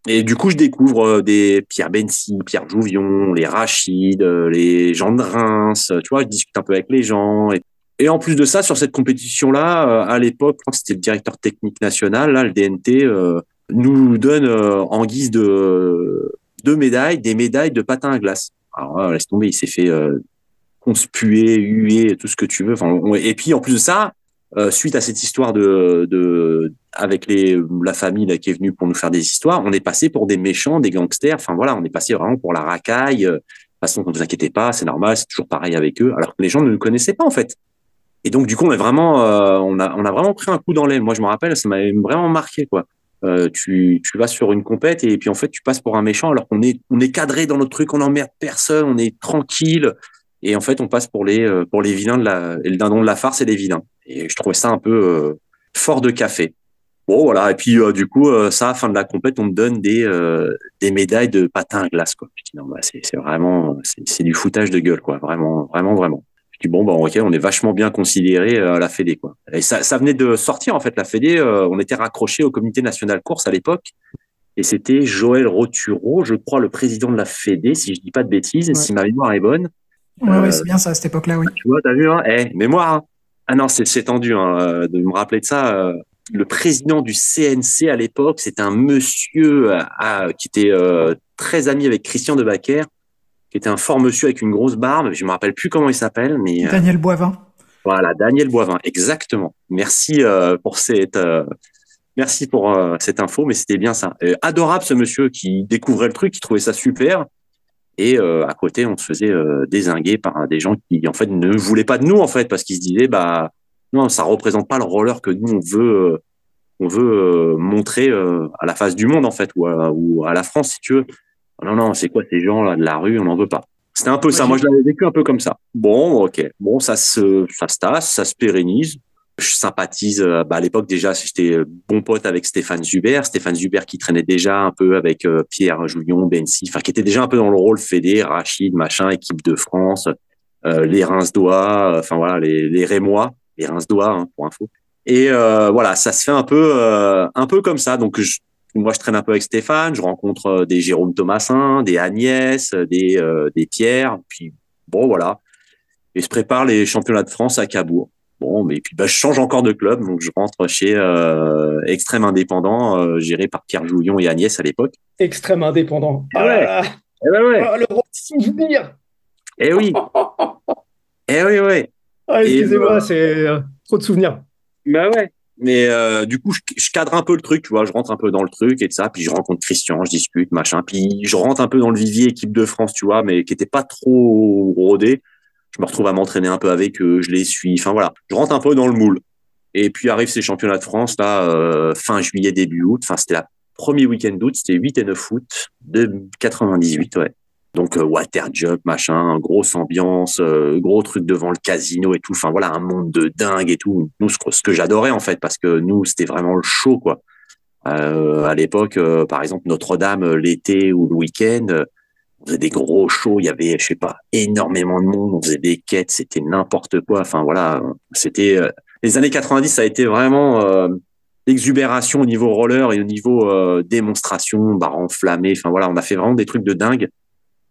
D: Et du coup je découvre euh, des Pierre Bensi Pierre Jouvion les Rachid euh, les gens de Reims tu vois je discute un peu avec les gens et et en plus de ça, sur cette compétition-là, euh, à l'époque, c'était le directeur technique national, là, le DNT, euh, nous donne euh, en guise de deux médailles, des médailles de patin à glace. Alors laisse tomber, il s'est fait conspuer, huer, tout ce que tu veux. Et puis en plus de ça, suite à cette histoire de, avec la famille là, qui est venue pour nous faire des histoires, on est passé pour des méchants, des gangsters. Enfin voilà, on est passé vraiment pour la racaille. De toute façon, ne vous inquiétez pas, c'est normal, c'est toujours pareil avec eux. Alors que les gens ne nous connaissaient pas en fait. Et donc, du coup, on, est vraiment, euh, on, a, vraiment pris un coup dans l'aile. Moi, je me rappelle, ça m'avait vraiment marqué. quoi. Euh, tu, tu vas sur une compète et puis en fait, tu passes pour un méchant alors qu'on est, on est cadré dans notre truc, on n'emmerde personne, on est tranquille. Et en fait, on passe pour les, euh, pour les vilains de la, et le dindon de la farce et les vilains. Et je trouvais ça un peu fort de café. Bon, voilà. Et puis, du coup, ça, à la fin de la compète, on me donne des, des médailles de patin à glace, quoi. Je dis, non, bah, c'est vraiment, c'est du foutage de gueule, quoi. Vraiment, vraiment, vraiment. Dis bon bah ok, on est vachement bien considéré euh, à la Fédé quoi. Et ça, ça venait de sortir en fait la Fédé. Euh, on était raccroché au Comité national course à l'époque. Et c'était Joël Rotureau, je crois, le président de la Fédé, si je dis pas de bêtises, si ma mémoire est bonne.
A: Ouais, ouais c'est bien ça à cette époque-là, oui.
D: Tu vois, t'as vu, hein Eh, mémoire. Hein. ah non, c'est tendu hein, de me rappeler de ça. le président du CNC à l'époque, c'était un monsieur qui était très ami avec Christian de Baquer qui était un fort monsieur avec une grosse barbe. Je me rappelle plus comment il s'appelle, mais
A: euh, Daniel Boivin.
D: Voilà, Daniel Boivin, exactement. Merci euh, pour cette, euh, merci pour cette info, mais c'était bien ça. adorable ce monsieur qui découvrait le truc, qui trouvait ça super. Et à côté, on se faisait désinguer par des gens qui en fait ne voulaient pas de nous en fait parce qu'ils se disaient bah non, ça représente pas le roller que nous on veut on veut montrer à la face du monde en fait ou ou à la France si tu veux. Non, non, c'est quoi ces gens là de la rue? On n'en veut pas. C'était un peu ça. Moi, je l'avais vécu un peu comme ça. Bon, ok. Bon, ça se, ça se tasse, ça se pérennise. Je sympathise. Euh, bah, à l'époque, déjà, j'étais bon pote avec Stéphane Zuber. Stéphane Zuber qui traînait déjà un peu avec euh, Pierre Jouillon, Bensi, enfin, qui était déjà un peu dans le rôle Fédé, Rachid, machin, équipe de France, euh, les Reims-Doigts, enfin voilà, les, les Rémois, les Reims-Doigts, hein, pour info. Et voilà, ça se fait un peu, un peu comme ça. Donc, je, moi, je traîne un peu avec Stéphane, je rencontre euh, des Jérôme Thomasin, des Agnès, euh, des, euh, des Pierre, puis bon, voilà. Et je prépare les championnats de France à Cabourg. Bon, mais puis bah, je change encore de club, donc je rentre chez euh, Extrême Indépendant, géré par Pierre Jouillon et Agnès à l'époque.
C: Extrême Indépendant.
D: Ah ouais. Eh ben ouais.
C: Oh, le souvenir.
D: Eh oui. eh oui, ouais.
C: Ah, excusez-moi, c'est trop de souvenirs.
D: Bah ouais. Mais euh, du coup, je, cadre un peu le truc, tu vois, je rentre un peu dans le truc et de ça, puis je rencontre Christian, je discute, machin, puis je rentre un peu dans le vivier équipe de France, tu vois, mais qui était pas trop rodé. Je me retrouve à m'entraîner un peu avec eux, je les suis, enfin voilà, je rentre un peu dans le moule. Et puis arrive ces championnats de France là, euh, fin juillet début août, enfin c'était la premier week-end d'août, c'était 8 et 9 août de 98, ouais. Donc euh, water jump, machin, grosse ambiance, euh, gros truc devant le casino et tout. Enfin voilà, un monde de dingue et tout. Nous, ce, que j'adorais en fait, parce que nous, c'était vraiment le show quoi. Euh, à l'époque, par exemple, Notre-Dame, l'été ou le week-end, on faisait des gros shows. Il y avait, je sais pas, énormément de monde. On faisait des quêtes, c'était n'importe quoi. Enfin voilà, c'était les années 90, ça a été vraiment l'exubération au niveau roller et au niveau démonstration, barre enflammée. Enfin voilà, on a fait vraiment des trucs de dingue.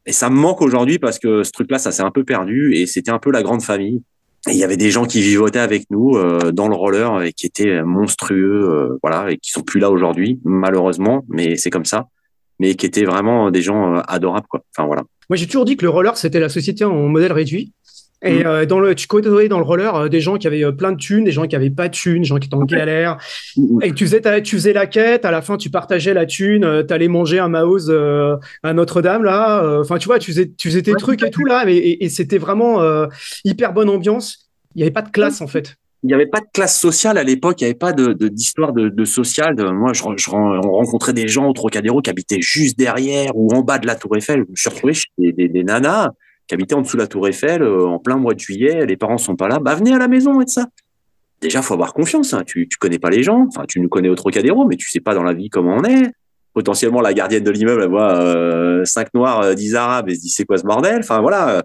D: Et ça me manque aujourd'hui parce que ce truc-là, ça s'est un peu perdu et c'était un peu la grande famille. il y avait des gens qui vivotaient avec nous euh, dans le roller et qui étaient monstrueux, euh, voilà, et qui sont plus là aujourd'hui, malheureusement, mais c'est comme ça. Mais qui étaient vraiment des gens euh, adorables, quoi. Enfin voilà.
C: Moi, j'ai toujours dit que le roller, c'était la société en modèle réduit. Et
D: Mm.
C: euh, dans le, tu côtoyais dans le roller euh, des gens qui avaient euh, plein de thunes, des gens qui avaient pas de thunes, des gens qui étaient en galère. Et tu faisais, ta- tu faisais la quête, à la fin, tu partageais la thune, euh, t'allais manger un euh, à Notre-Dame, là. Enfin, tu vois, tu faisais, tu faisais tes
D: Ouais,
C: trucs et tout, là. Mais, et, et c'était vraiment hyper bonne ambiance. Il n'y avait pas de classe, en fait.
D: il n'y avait pas de classe sociale à l'époque, il n'y avait pas de de- d'histoire de, de, social. De- moi, je, je, on rencontrait des gens au Trocadéro qui habitaient juste derrière ou en bas de la Tour Eiffel. Je me suis retrouvé chez des, des, des nanas qui habitaient en dessous de la Tour Eiffel euh, en plein mois de juillet. Les parents sont pas là. Bah, venez à la maison et de ça. Déjà, faut avoir confiance. Hein. Tu, tu connais pas les gens. Enfin, tu nous connais au Trocadéro, mais tu sais pas dans la vie comment on est. Potentiellement, la gardienne de l'immeuble, elle voit euh, cinq noirs, euh, dix arabes et se dit c'est quoi ce bordel? Enfin, voilà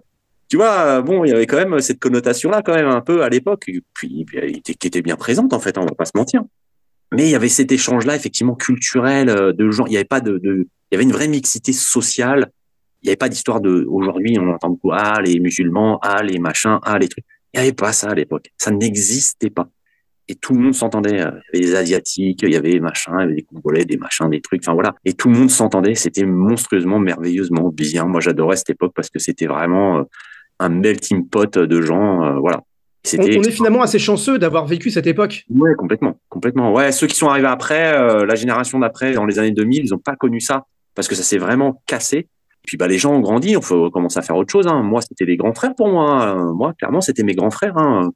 D: tu vois, bon, il y avait quand même cette connotation-là, quand même, un peu à l'époque, puis, qui était bien présente, en fait, hein, on va pas se mentir. Mais il y avait cet échange-là, effectivement, culturel, euh, de gens. Il n'y avait pas de, il y avait une vraie mixité sociale. Il n'y avait pas d'histoire de, aujourd'hui, on entend beaucoup, ah, les musulmans, ah, les machins, ah, les trucs. Il n'y avait pas ça à l'époque. Ça n'existait pas. Et tout le monde s'entendait. Il y avait des Asiatiques, il y avait des machins, il y avait des Congolais, des machins, des trucs. Enfin, voilà. Et tout le monde s'entendait. C'était monstrueusement, merveilleusement bien. Moi, j'adorais cette époque parce que c'était vraiment, euh, un melting pot de gens, euh, voilà.
C: On,
D: C'était
C: on est finalement assez chanceux d'avoir vécu cette époque.
D: ouais, complètement, complètement. Ouais, ceux qui sont arrivés après, euh, la génération d'après, dans les années 2000, ils n'ont pas connu ça parce que ça s'est vraiment cassé. Et puis bah les gens ont grandi, on faut commencer à faire autre chose. Hein. Moi, c'était les grands frères pour moi. hein. Moi, clairement, c'était mes grands frères. Hein.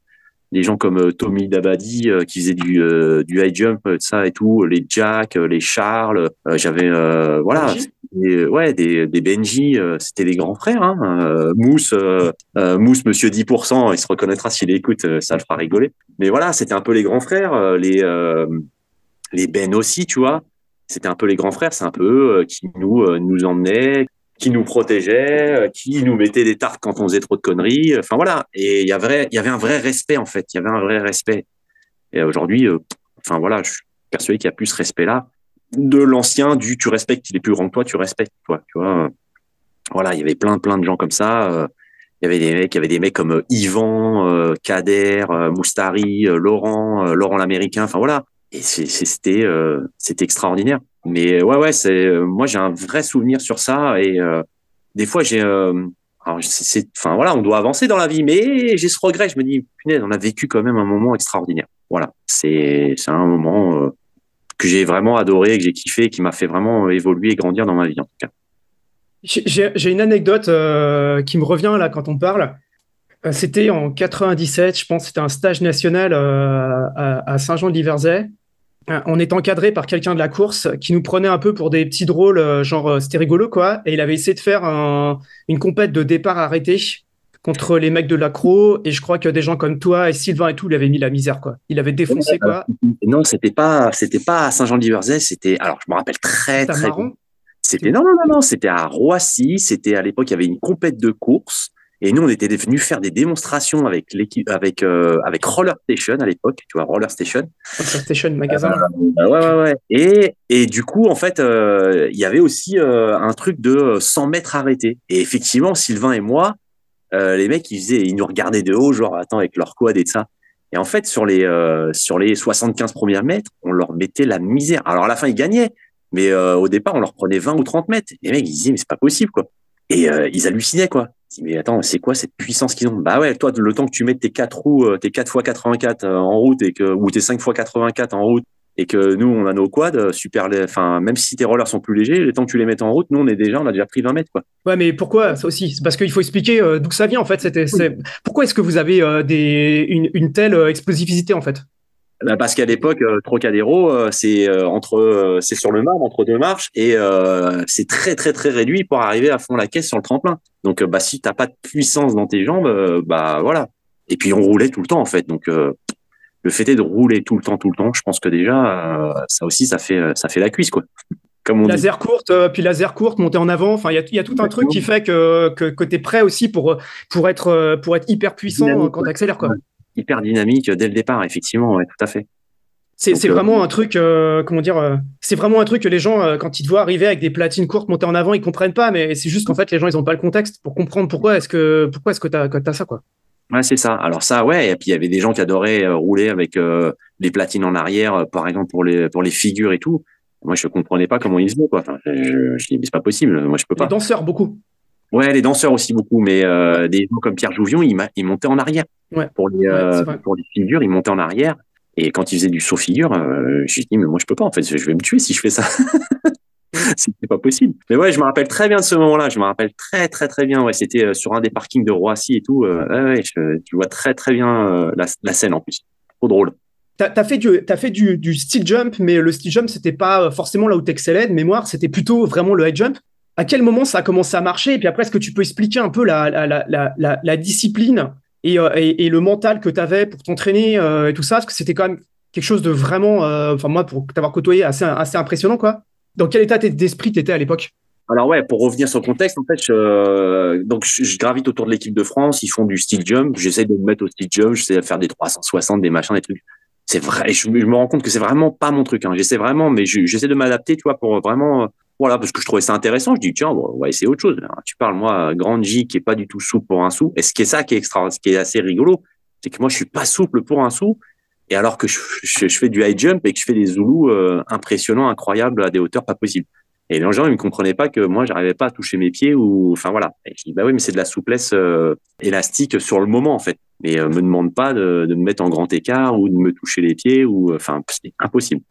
D: Des gens comme euh, Tommy Dabadi euh, qui faisaient du euh, du high jump, ça et tout, les Jack, les Charles. euh, J'avais voilà, et, ouais, des, des Benji, c'était les grands frères. Hein. Mousse, Mousse, Monsieur 10%, il se reconnaîtra s'il écoute, ça le fera rigoler. Mais voilà, c'était un peu les grands frères, les les Ben aussi, tu vois. C'était un peu les grands frères, c'est un peu eux qui nous nous emmenaient, qui nous protégeaient, euh, qui nous mettaient des tartes quand on faisait trop de conneries. Enfin voilà, et il y avait un vrai respect en fait, il y avait un vrai respect. Et aujourd'hui, euh, enfin voilà, je suis persuadé qu'il y a plus ce respect-là de l'ancien du tu respectes, il est plus grand que toi, tu respectes, toi, tu vois. Voilà, il y avait plein, plein de gens comme ça. euh, Il y avait des mecs, il y avait des mecs comme euh, Yvan, euh, Kader, euh, Moustari, euh, Laurent, euh, Laurent l'américain. Enfin voilà. Et euh, c'était extraordinaire. Mais ouais, ouais, c'est, euh, moi j'ai un vrai souvenir sur ça. Et euh, des fois j'ai, euh, enfin voilà, on doit avancer dans la vie, mais j'ai ce regret. Je me dis, punaise, on a vécu quand même un moment extraordinaire. Voilà, c'est, c'est un moment. euh, que j'ai vraiment adoré, que j'ai kiffé, qui m'a fait vraiment évoluer et grandir dans ma vie en tout cas.
C: J'ai une anecdote euh, qui me revient là quand on parle. Euh, C'était en 97, je pense, c'était un stage national euh, à, à Saint-Jean-de-Liverzay. Euh, On est encadré par quelqu'un de la course qui nous prenait un peu pour des petits drôles, euh, genre euh, c'était rigolo quoi. Et il avait essayé de faire un- une compète de départ arrêté contre les mecs de l'accro. Et je crois que des gens comme toi et Sylvain et tout lui avaient mis la misère quoi. Il avait défoncé quoi.
D: Non, c'était pas, c'était pas à Saint-Jean-de-Liverzay, c'était, alors je me rappelle très
C: C'était
D: très. C'était non non non non, c'était à Roissy, c'était à l'époque il y avait une compète de course et nous on était venus faire des démonstrations avec l'équipe avec euh, avec Roller Station à l'époque, tu vois Roller Station.
C: Sur Station Magasin.
D: Euh, ouais ouais ouais. Et et du coup en fait euh, il y avait aussi euh, un truc de 100 mètres arrêtés et effectivement Sylvain et moi les mecs ils faisaient ils nous regardaient de haut genre attends avec leur quad et de ça. Et en fait, sur les, sur les 75 premiers mètres, on leur mettait la misère. Alors, à la fin, ils gagnaient. Mais au départ, on leur prenait 20 ou 30 mètres. Et les mecs, ils disaient, mais c'est pas possible, quoi. Et ils hallucinaient, quoi. Mais attends, c'est quoi cette puissance qu'ils ont? Bah ouais, toi, le temps que tu mettes tes 4 roues, euh, tes 4 x 84 euh, en route, et que, ou tes 5 x 84 en route, et que nous, on a nos quads, euh, super, enfin, même si tes rollers sont plus légers, le temps que tu les mettes en route, nous, on est déjà, on a déjà pris 20 mètres, quoi.
C: Ouais, mais pourquoi? Ça aussi C'est parce qu'il faut expliquer euh, d'où ça vient en fait. C'était. Pourquoi est-ce que vous avez des... une, une telle explosivité en fait?
D: Bah, parce qu'à l'époque, euh, Trocadéro, euh, c'est euh, entre, c'est sur le marbre entre deux marches et euh, c'est très très très réduit pour arriver à fond la caisse sur le tremplin. Donc, bah si t'as pas de puissance dans tes jambes, bah voilà. Et puis on roulait tout le temps en fait. Donc euh, le fait est de rouler tout le temps, tout le temps, je pense que déjà euh, ça aussi ça fait ça fait la cuisse quoi. Comme on dit.
C: Laser courte, puis laser courte, monter en avant. Enfin, il y a, il y a tout un truc qui fait que, que, que tu es prêt aussi pour, pour, être, pour être hyper puissant
D: Dynamique,
C: quand tu accélères. Quoi.
D: Hyper dynamique dès le départ, effectivement, ouais, tout à fait.
C: C'est,
D: euh,
C: vraiment un truc, euh, comment dire, euh, c'est vraiment un truc que les gens, quand ils te voient arriver avec des platines courtes montées en avant, ils comprennent pas, mais c'est juste qu'en fait, les gens, ils ont pas le contexte pour comprendre pourquoi est-ce que, pourquoi est-ce que que t'as ça, quoi.
D: Ouais, c'est ça. Alors ça, ouais. Et puis il y avait des gens qui adoraient rouler avec les platines en arrière, par exemple pour les pour les figures et tout. Moi, je comprenais pas comment ils faisaient quoi. Enfin, je, je dis mais c'est pas possible. Moi, je peux pas.
C: Les danseurs, beaucoup.
D: Ouais, les danseurs aussi beaucoup, mais euh, des gens comme Pierre Jouvion, il, il montait en arrière.
C: Ouais.
D: Pour les euh, pour les figures, il montait en arrière. Et quand il faisait du saut figure, euh, je dit mais moi je peux pas en fait, je vais me tuer si je fais ça. c'était pas possible. Mais ouais, je me rappelle très bien de ce moment-là. Je me rappelle très très très bien. Ouais, c'était sur un des parkings de Roissy et tout. Ouais, ouais, je, tu vois très très bien la, la, scène en plus. Trop drôle.
C: T'as as fait du as fait du, du steel jump, mais le steel jump c'était pas forcément là où t'excellais de mémoire. C'était plutôt vraiment le high jump. À quel moment ça a commencé à marcher? Et puis après, est-ce que tu peux expliquer un peu la discipline et, et, le mental que tu avais pour t'entraîner et tout ça? Parce que c'était quand même quelque chose de vraiment, enfin moi pour t'avoir côtoyé assez assez impressionnant quoi. Dans quel état d'esprit tu étais à l'époque?
D: Alors ouais, pour revenir sur le contexte, en fait, je, donc je, gravite autour de l'équipe de France. Ils font du steel jump. J'essaie de me mettre au steel jump. J'essaie de faire des 360, des machins, des trucs. C'est vrai. Je, je, me rends compte que c'est vraiment pas mon truc. Hein. J'essaie vraiment, mais j'essaie de m'adapter, tu vois, pour vraiment, voilà, parce que je trouvais ça intéressant. Je dis tiens, bon, on va essayer autre chose. Tu parles moi, grande J qui est pas du tout souple pour un sou. Et ce qui est ça qui est extra, ce qui est assez rigolo, c'est que moi je suis pas souple pour un sou. Et alors que je, fais du high jump et que je fais des zoulous euh, impressionnants, incroyables, à des hauteurs pas possibles. Et les gens, ils ne comprenaient pas que moi, j'arrivais pas à toucher mes pieds ou, enfin voilà. Je dis, bah oui, mais c'est de la souplesse euh, élastique sur le moment, en fait. Mais euh, me demande pas de, de, me mettre en grand écart ou de me toucher les pieds ou, enfin, c'est impossible.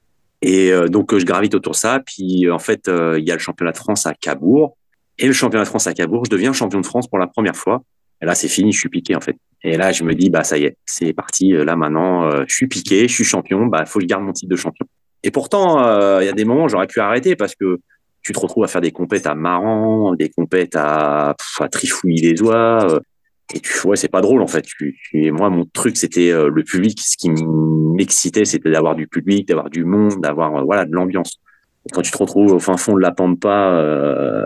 D: Et euh, donc, je gravite autour de ça. Puis, en fait, il y a le championnat de France à Cabourg. Et le championnat de France à Cabourg, je deviens champion de France pour la première fois. Et là, c'est fini, je suis piqué, en fait. Et là, je me dis, bah, ça y est, c'est parti. Là, maintenant, je suis piqué, je suis champion. Bah, faut que je garde mon titre de champion. Et pourtant, il y a des moments où j'aurais pu arrêter parce que tu te retrouves à faire des compètes à marrant, des compètes à, à trifouiller les doigts. Et tu vois, c'est pas drôle en fait. Tu, tu, moi, mon truc, c'était euh, le public. Ce qui m'excitait, c'était d'avoir du public, d'avoir du monde, d'avoir euh, voilà de l'ambiance. Et quand tu te retrouves au fin fond de la pampa euh,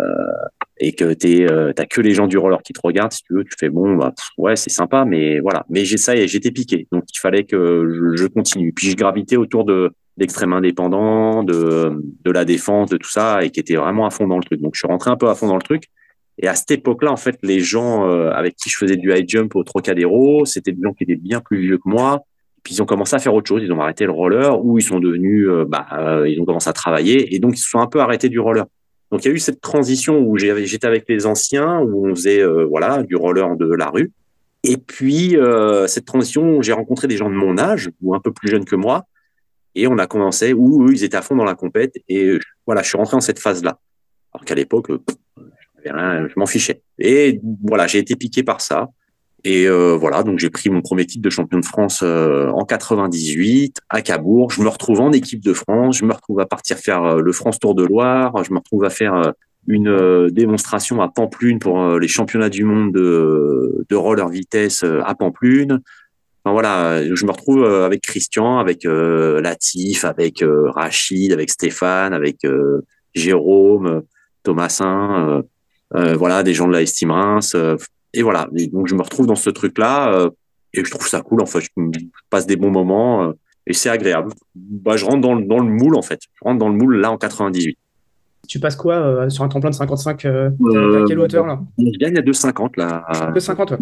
D: et que t'es, euh, t'as que les gens du roller qui te regardent, si tu veux, tu fais bon, bah ouais, c'est sympa, mais voilà. Mais j'ai ça et j'étais piqué, donc il fallait que je, je continue. Puis je gravitais autour de d'extrême indépendant, de, de la défense, de tout ça, et qui était vraiment à fond dans le truc. Donc, je suis rentré un peu à fond dans le truc. Et à cette époque-là, en fait, les gens euh, avec qui je faisais du high jump au Trocadéro, c'était des gens qui étaient bien plus vieux que moi. Puis ils ont commencé à faire autre chose. Ils ont arrêté le roller ou ils sont devenus, euh, bah, euh, ils ont commencé à travailler et donc ils se sont un peu arrêtés du roller. Donc il y a eu cette transition où j'étais avec les anciens, où on faisait voilà du roller de la rue. Et puis cette transition j'ai rencontré des gens de mon âge ou un peu plus jeunes que moi et on a commencé où eux, ils étaient à fond dans la compète. Et voilà, je suis rentré dans cette phase-là. Alors qu'à l'époque, rien, je m'en fichais. Et voilà, j'ai été piqué par ça. Et euh, voilà, donc j'ai pris mon premier titre de champion de France euh, en 98 à Cabourg. Je me retrouve en équipe de France. Je me retrouve à partir faire euh, le France Tour de Loire. Je me retrouve à faire une démonstration à Pamplune pour les championnats du monde de, de roller vitesse à Pamplune. Enfin, voilà, je me retrouve avec Christian, avec Latif, avec Rachid, avec Stéphane, avec Jérôme, Thomasin, voilà, des gens de la Estime Reims. et voilà, et donc je me retrouve dans ce truc-là et je trouve ça cool. En fait, je passe des bons moments et c'est agréable. Bah, je rentre dans, dans, le moule en fait. Je rentre dans le moule là en 98.
C: Tu passes quoi sur un tremplin de 55 À quelle hauteur là?
D: Je gagne à 2,50 là.
C: 2,50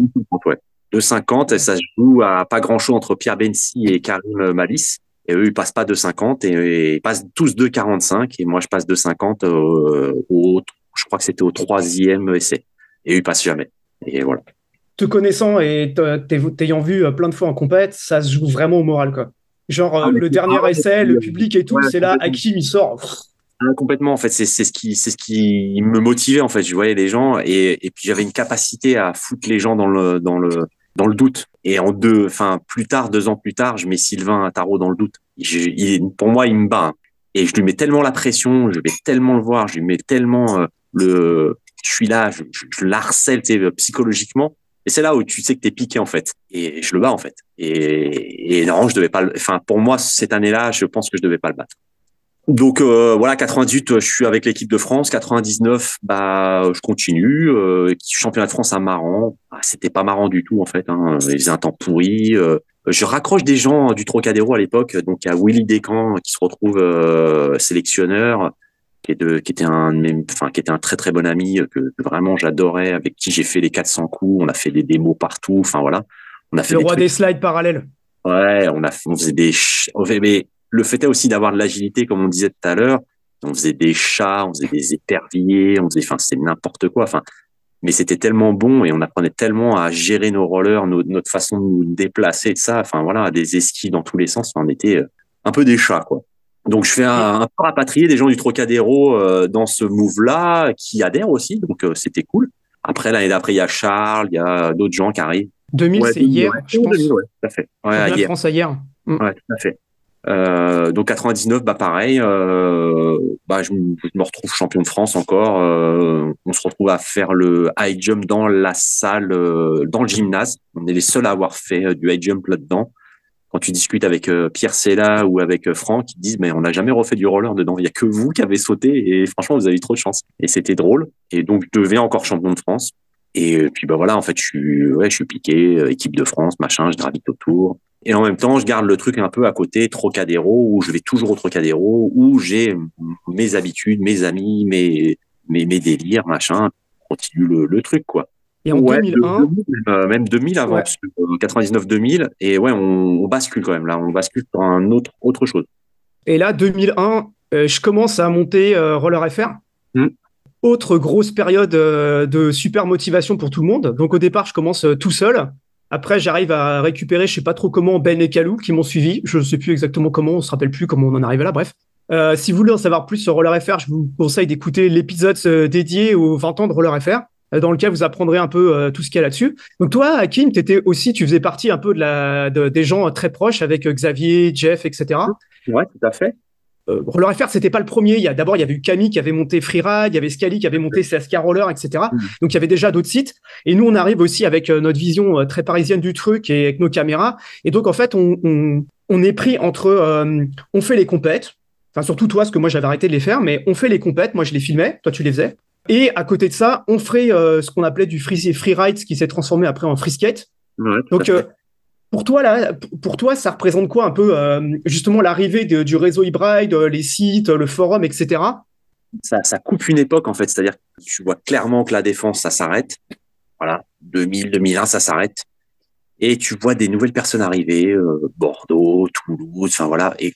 D: ouais. 2,50 et ça se joue à pas grand chose entre Pierre Bensi et Karim Malice. Et eux, ils passent pas 2,50 et, et ils passent tous 2,45 et moi, je passe 2,50 euh, au, je crois que c'était au troisième essai. Et eux, ils passent jamais. Et voilà.
C: Te connaissant et t'ayant vu plein de fois en compète, ça se joue vraiment au moral, quoi. Genre, ah, le dernier ah, essai, le public et tout, ouais, c'est là, Hakim, il sort.
D: Ah, complètement, en fait, c'est ce qui, c'est ce qui me motivait, en fait. Je voyais les gens et, et puis j'avais une capacité à foutre les gens dans le, dans le, dans le doute. Et en deux, enfin plus tard, deux ans plus tard, je mets Sylvain Tarot dans le doute. Je, il, pour moi, il me bat. Hein. Et je lui mets tellement la pression, je vais tellement le voir, je lui mets tellement euh, le, je suis là, je, je, je l'harcèle psychologiquement. Et c'est là où tu sais que t'es piqué en fait. Et je le bats en fait. Et, et non, je devais pas. Enfin, pour moi, cette année-là, je pense que je devais pas le battre. Donc euh, voilà, 98, je suis avec l'équipe de France. 99, bah je continue. Euh, championnat de France à Marran, bah, c'était pas marrant du tout en fait. Hein. Il faisait un temps pourri. Euh, je raccroche des gens du Trocadéro à l'époque. Donc il y a Willy Descamps qui se retrouve euh, sélectionneur, qui, est de, qui était un, enfin qui était un très très bon ami que, que vraiment j'adorais, avec qui j'ai fait les 400 coups. On a fait des démos partout. Enfin voilà. On a fait
C: Le
D: des
C: roi
D: trucs-
C: des slides parallèles.
D: Ouais, on a, on faisait des, mais le fait est aussi d'avoir de l'agilité, comme on disait tout à l'heure. On faisait des chats, on faisait des éperviers, on faisait, enfin, c'est n'importe quoi. Enfin, mais c'était tellement bon et on apprenait tellement à gérer nos rollers, nos- notre façon de nous déplacer, de ça. Enfin, voilà, des esquis dans tous les sens. Enfin, on était euh, un peu des chats, quoi. Donc, je fais un, un peu rapatrier des gens du Trocadéro euh, dans ce move-là, qui adhèrent aussi. Donc, euh, c'était cool. Après, l'année d'après, il y a Charles, il y a d'autres gens qui arrivent.
C: 2000,
D: Ouais,
C: c'est hier,
D: ouais,
C: je pense.
D: 2000, ouais, tout à fait. Ouais,
C: de
D: hier.
C: France à hier.
D: Ouais, tout à fait. Euh, donc 99, bah pareil, bah je, me- je me retrouve champion de France encore. on se retrouve à faire le high jump dans la salle, dans le gymnase. On est les seuls à avoir fait du high jump là-dedans. Quand tu discutes avec euh, Pierre Sella ou avec euh, Franck, ils disent mais on n'a jamais refait du roller dedans. Il y a que vous qui avez sauté et franchement vous avez eu trop de chance. Et c'était drôle. Et donc je deviens encore champion de France. Et euh, puis bah voilà, en fait je suis, ouais, je suis piqué, équipe de France, machin, je gravite autour. Et en même temps, je garde le truc un peu à côté, Trocadéro, où je vais toujours au Trocadéro, où j'ai mes habitudes, mes amis, mes, mes, mes délires, machin. On Continue le, le truc, quoi.
C: Et en
D: Ouais,
C: 2001,
D: de- 2000, euh, même 2000 avant,
C: Ouais.
D: parce que, euh, 99-2000. Et ouais, on, on bascule quand même, là. On bascule sur un autre, autre chose.
C: et là, 2001, euh, je commence à monter euh, Roller FR.
D: Mm.
C: Autre grosse période euh, de super motivation pour tout le monde. Donc au départ, je commence tout seul. Après, j'arrive à récupérer, je sais pas trop comment, Ben et Kalou qui m'ont suivi. Je sais plus exactement comment, on se rappelle plus comment on en arrive là. Bref. Si vous voulez en savoir plus sur Roller FR, je vous conseille d'écouter l'épisode dédié aux 20 ans de Roller FR, dans lequel vous apprendrez un peu euh, tout ce qu'il y a là-dessus. Donc toi, Hakim, t'étais aussi, tu faisais partie un peu de la, de- des gens euh, très proches avec euh, Xavier, Jeff, etc.
D: Ouais, tout à fait.
C: Euh, Roller FR, c'était pas le premier. Il y a d'abord, il y avait eu Camille qui avait monté Freeride, il y avait Scali qui avait monté CSK Roller, etc.
D: Mm.
C: Donc il y avait déjà d'autres sites. Et nous, on arrive aussi avec euh, notre vision euh, très parisienne du truc et avec nos caméras. Et donc en fait, on, on, on est pris entre, euh, on fait les compètes. Enfin surtout toi, parce que moi j'avais arrêté de les faire, mais on fait les compètes. Moi je les filmais, toi tu les faisais. Et à côté de ça, on ferait euh, ce qu'on appelait du free freeride, ce qui s'est transformé après en free skate.
D: Ouais, tout
C: Donc, euh, pour toi, là, pour toi, ça représente quoi un peu euh, justement l'arrivée du réseau hybride, les sites, le forum, etc.
D: ça, ça coupe une époque en fait. C'est-à-dire que tu vois clairement que la défense, ça s'arrête. Voilà, 2000, 2001, ça s'arrête. Et tu vois des nouvelles personnes arriver, Bordeaux, Toulouse, enfin voilà. Et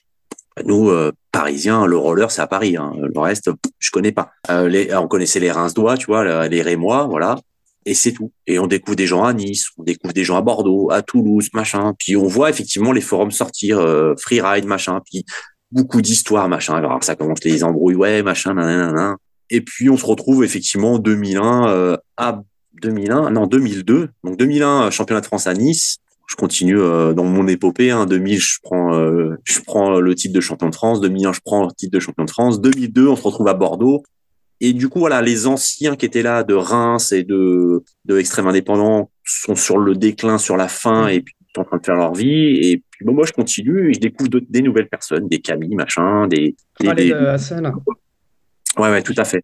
D: nous, euh, Parisiens, le roller, c'est à Paris. Hein. Le reste, je connais pas. Euh, les, on connaissait les Reims-Doigts, tu vois, le- les Rémois, voilà. Et c'est tout. Et on découvre des gens à Nice, on découvre des gens à Bordeaux, à Toulouse, machin. Puis on voit effectivement les forums sortir, euh, freeride, machin. Puis beaucoup d'histoires, machin. Alors ça commence les embrouilles, ouais, machin, nanana. Et puis on se retrouve effectivement en 2001 euh, à 2001, non 2002. Donc 2001 euh, championnat de France à Nice. Je continue euh, dans mon épopée. Hein. 2000, je prends, euh, je prends le titre de champion de France. 2001, je prends le titre de champion de France. 2002, on se retrouve à Bordeaux. Et du coup, voilà, les anciens qui étaient là de Reims et de, de Extrême Indépendant sont sur le déclin, sur la fin, et puis sont en train de faire leur vie. Et puis bon, moi, je continue et je découvre des nouvelles personnes, des Camille, machin, des, des, des-
C: euh, Hassan,
D: ouais, ouais, tout à fait.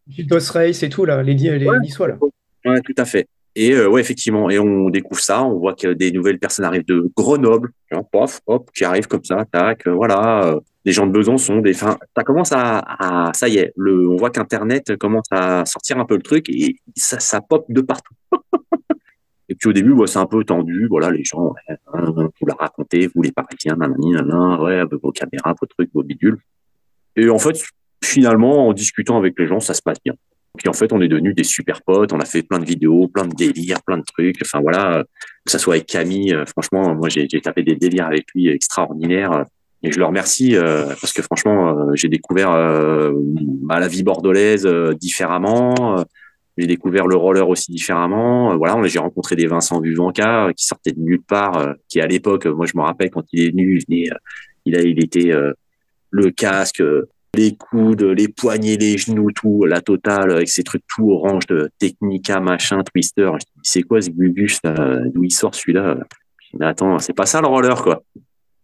C: Race et tout, là, les, les
D: Ouais.
C: Niçois, là.
D: Ouais, tout à fait. Et euh, ouais, effectivement, et on découvre ça, on voit que des nouvelles personnes arrivent de Grenoble, pof, hop, qui arrivent comme ça, tac, euh, voilà, euh, des gens de Besançon, des, enfin, ça commence à, ça y est, le, on voit qu'Internet commence à sortir un peu le truc et ça, ça pop de partout. et puis au début, c'est un peu tendu, voilà, les gens, ouais, hein, vous la racontez, vous les Parisiens, nanani, nanana, ouais, vos caméras, vos trucs, vos bidules. Et en fait, finalement, en discutant avec les gens, ça se passe bien. Puis en fait, on est devenus des super potes. On a fait plein de vidéos, plein de délires, plein de trucs. Enfin voilà, euh, que ça soit avec Camille. euh, Franchement, moi j'ai tapé des délires avec lui extraordinaires. Et je le remercie euh, parce que franchement, j'ai découvert bah, la vie bordelaise différemment. J'ai découvert le roller aussi différemment. Voilà, j'ai rencontré des Vincent Vivanca qui sortaient de nulle part, qui à l'époque, moi je me rappelle quand il est venu, il, a, il était le casque, les coudes, les poignets, les genoux, tout, la totale, avec ces trucs tout orange de Technica, machin, Twister. C'est quoi ce Gugus, D'où il sort celui-là? Mais attends, c'est pas ça le roller, quoi.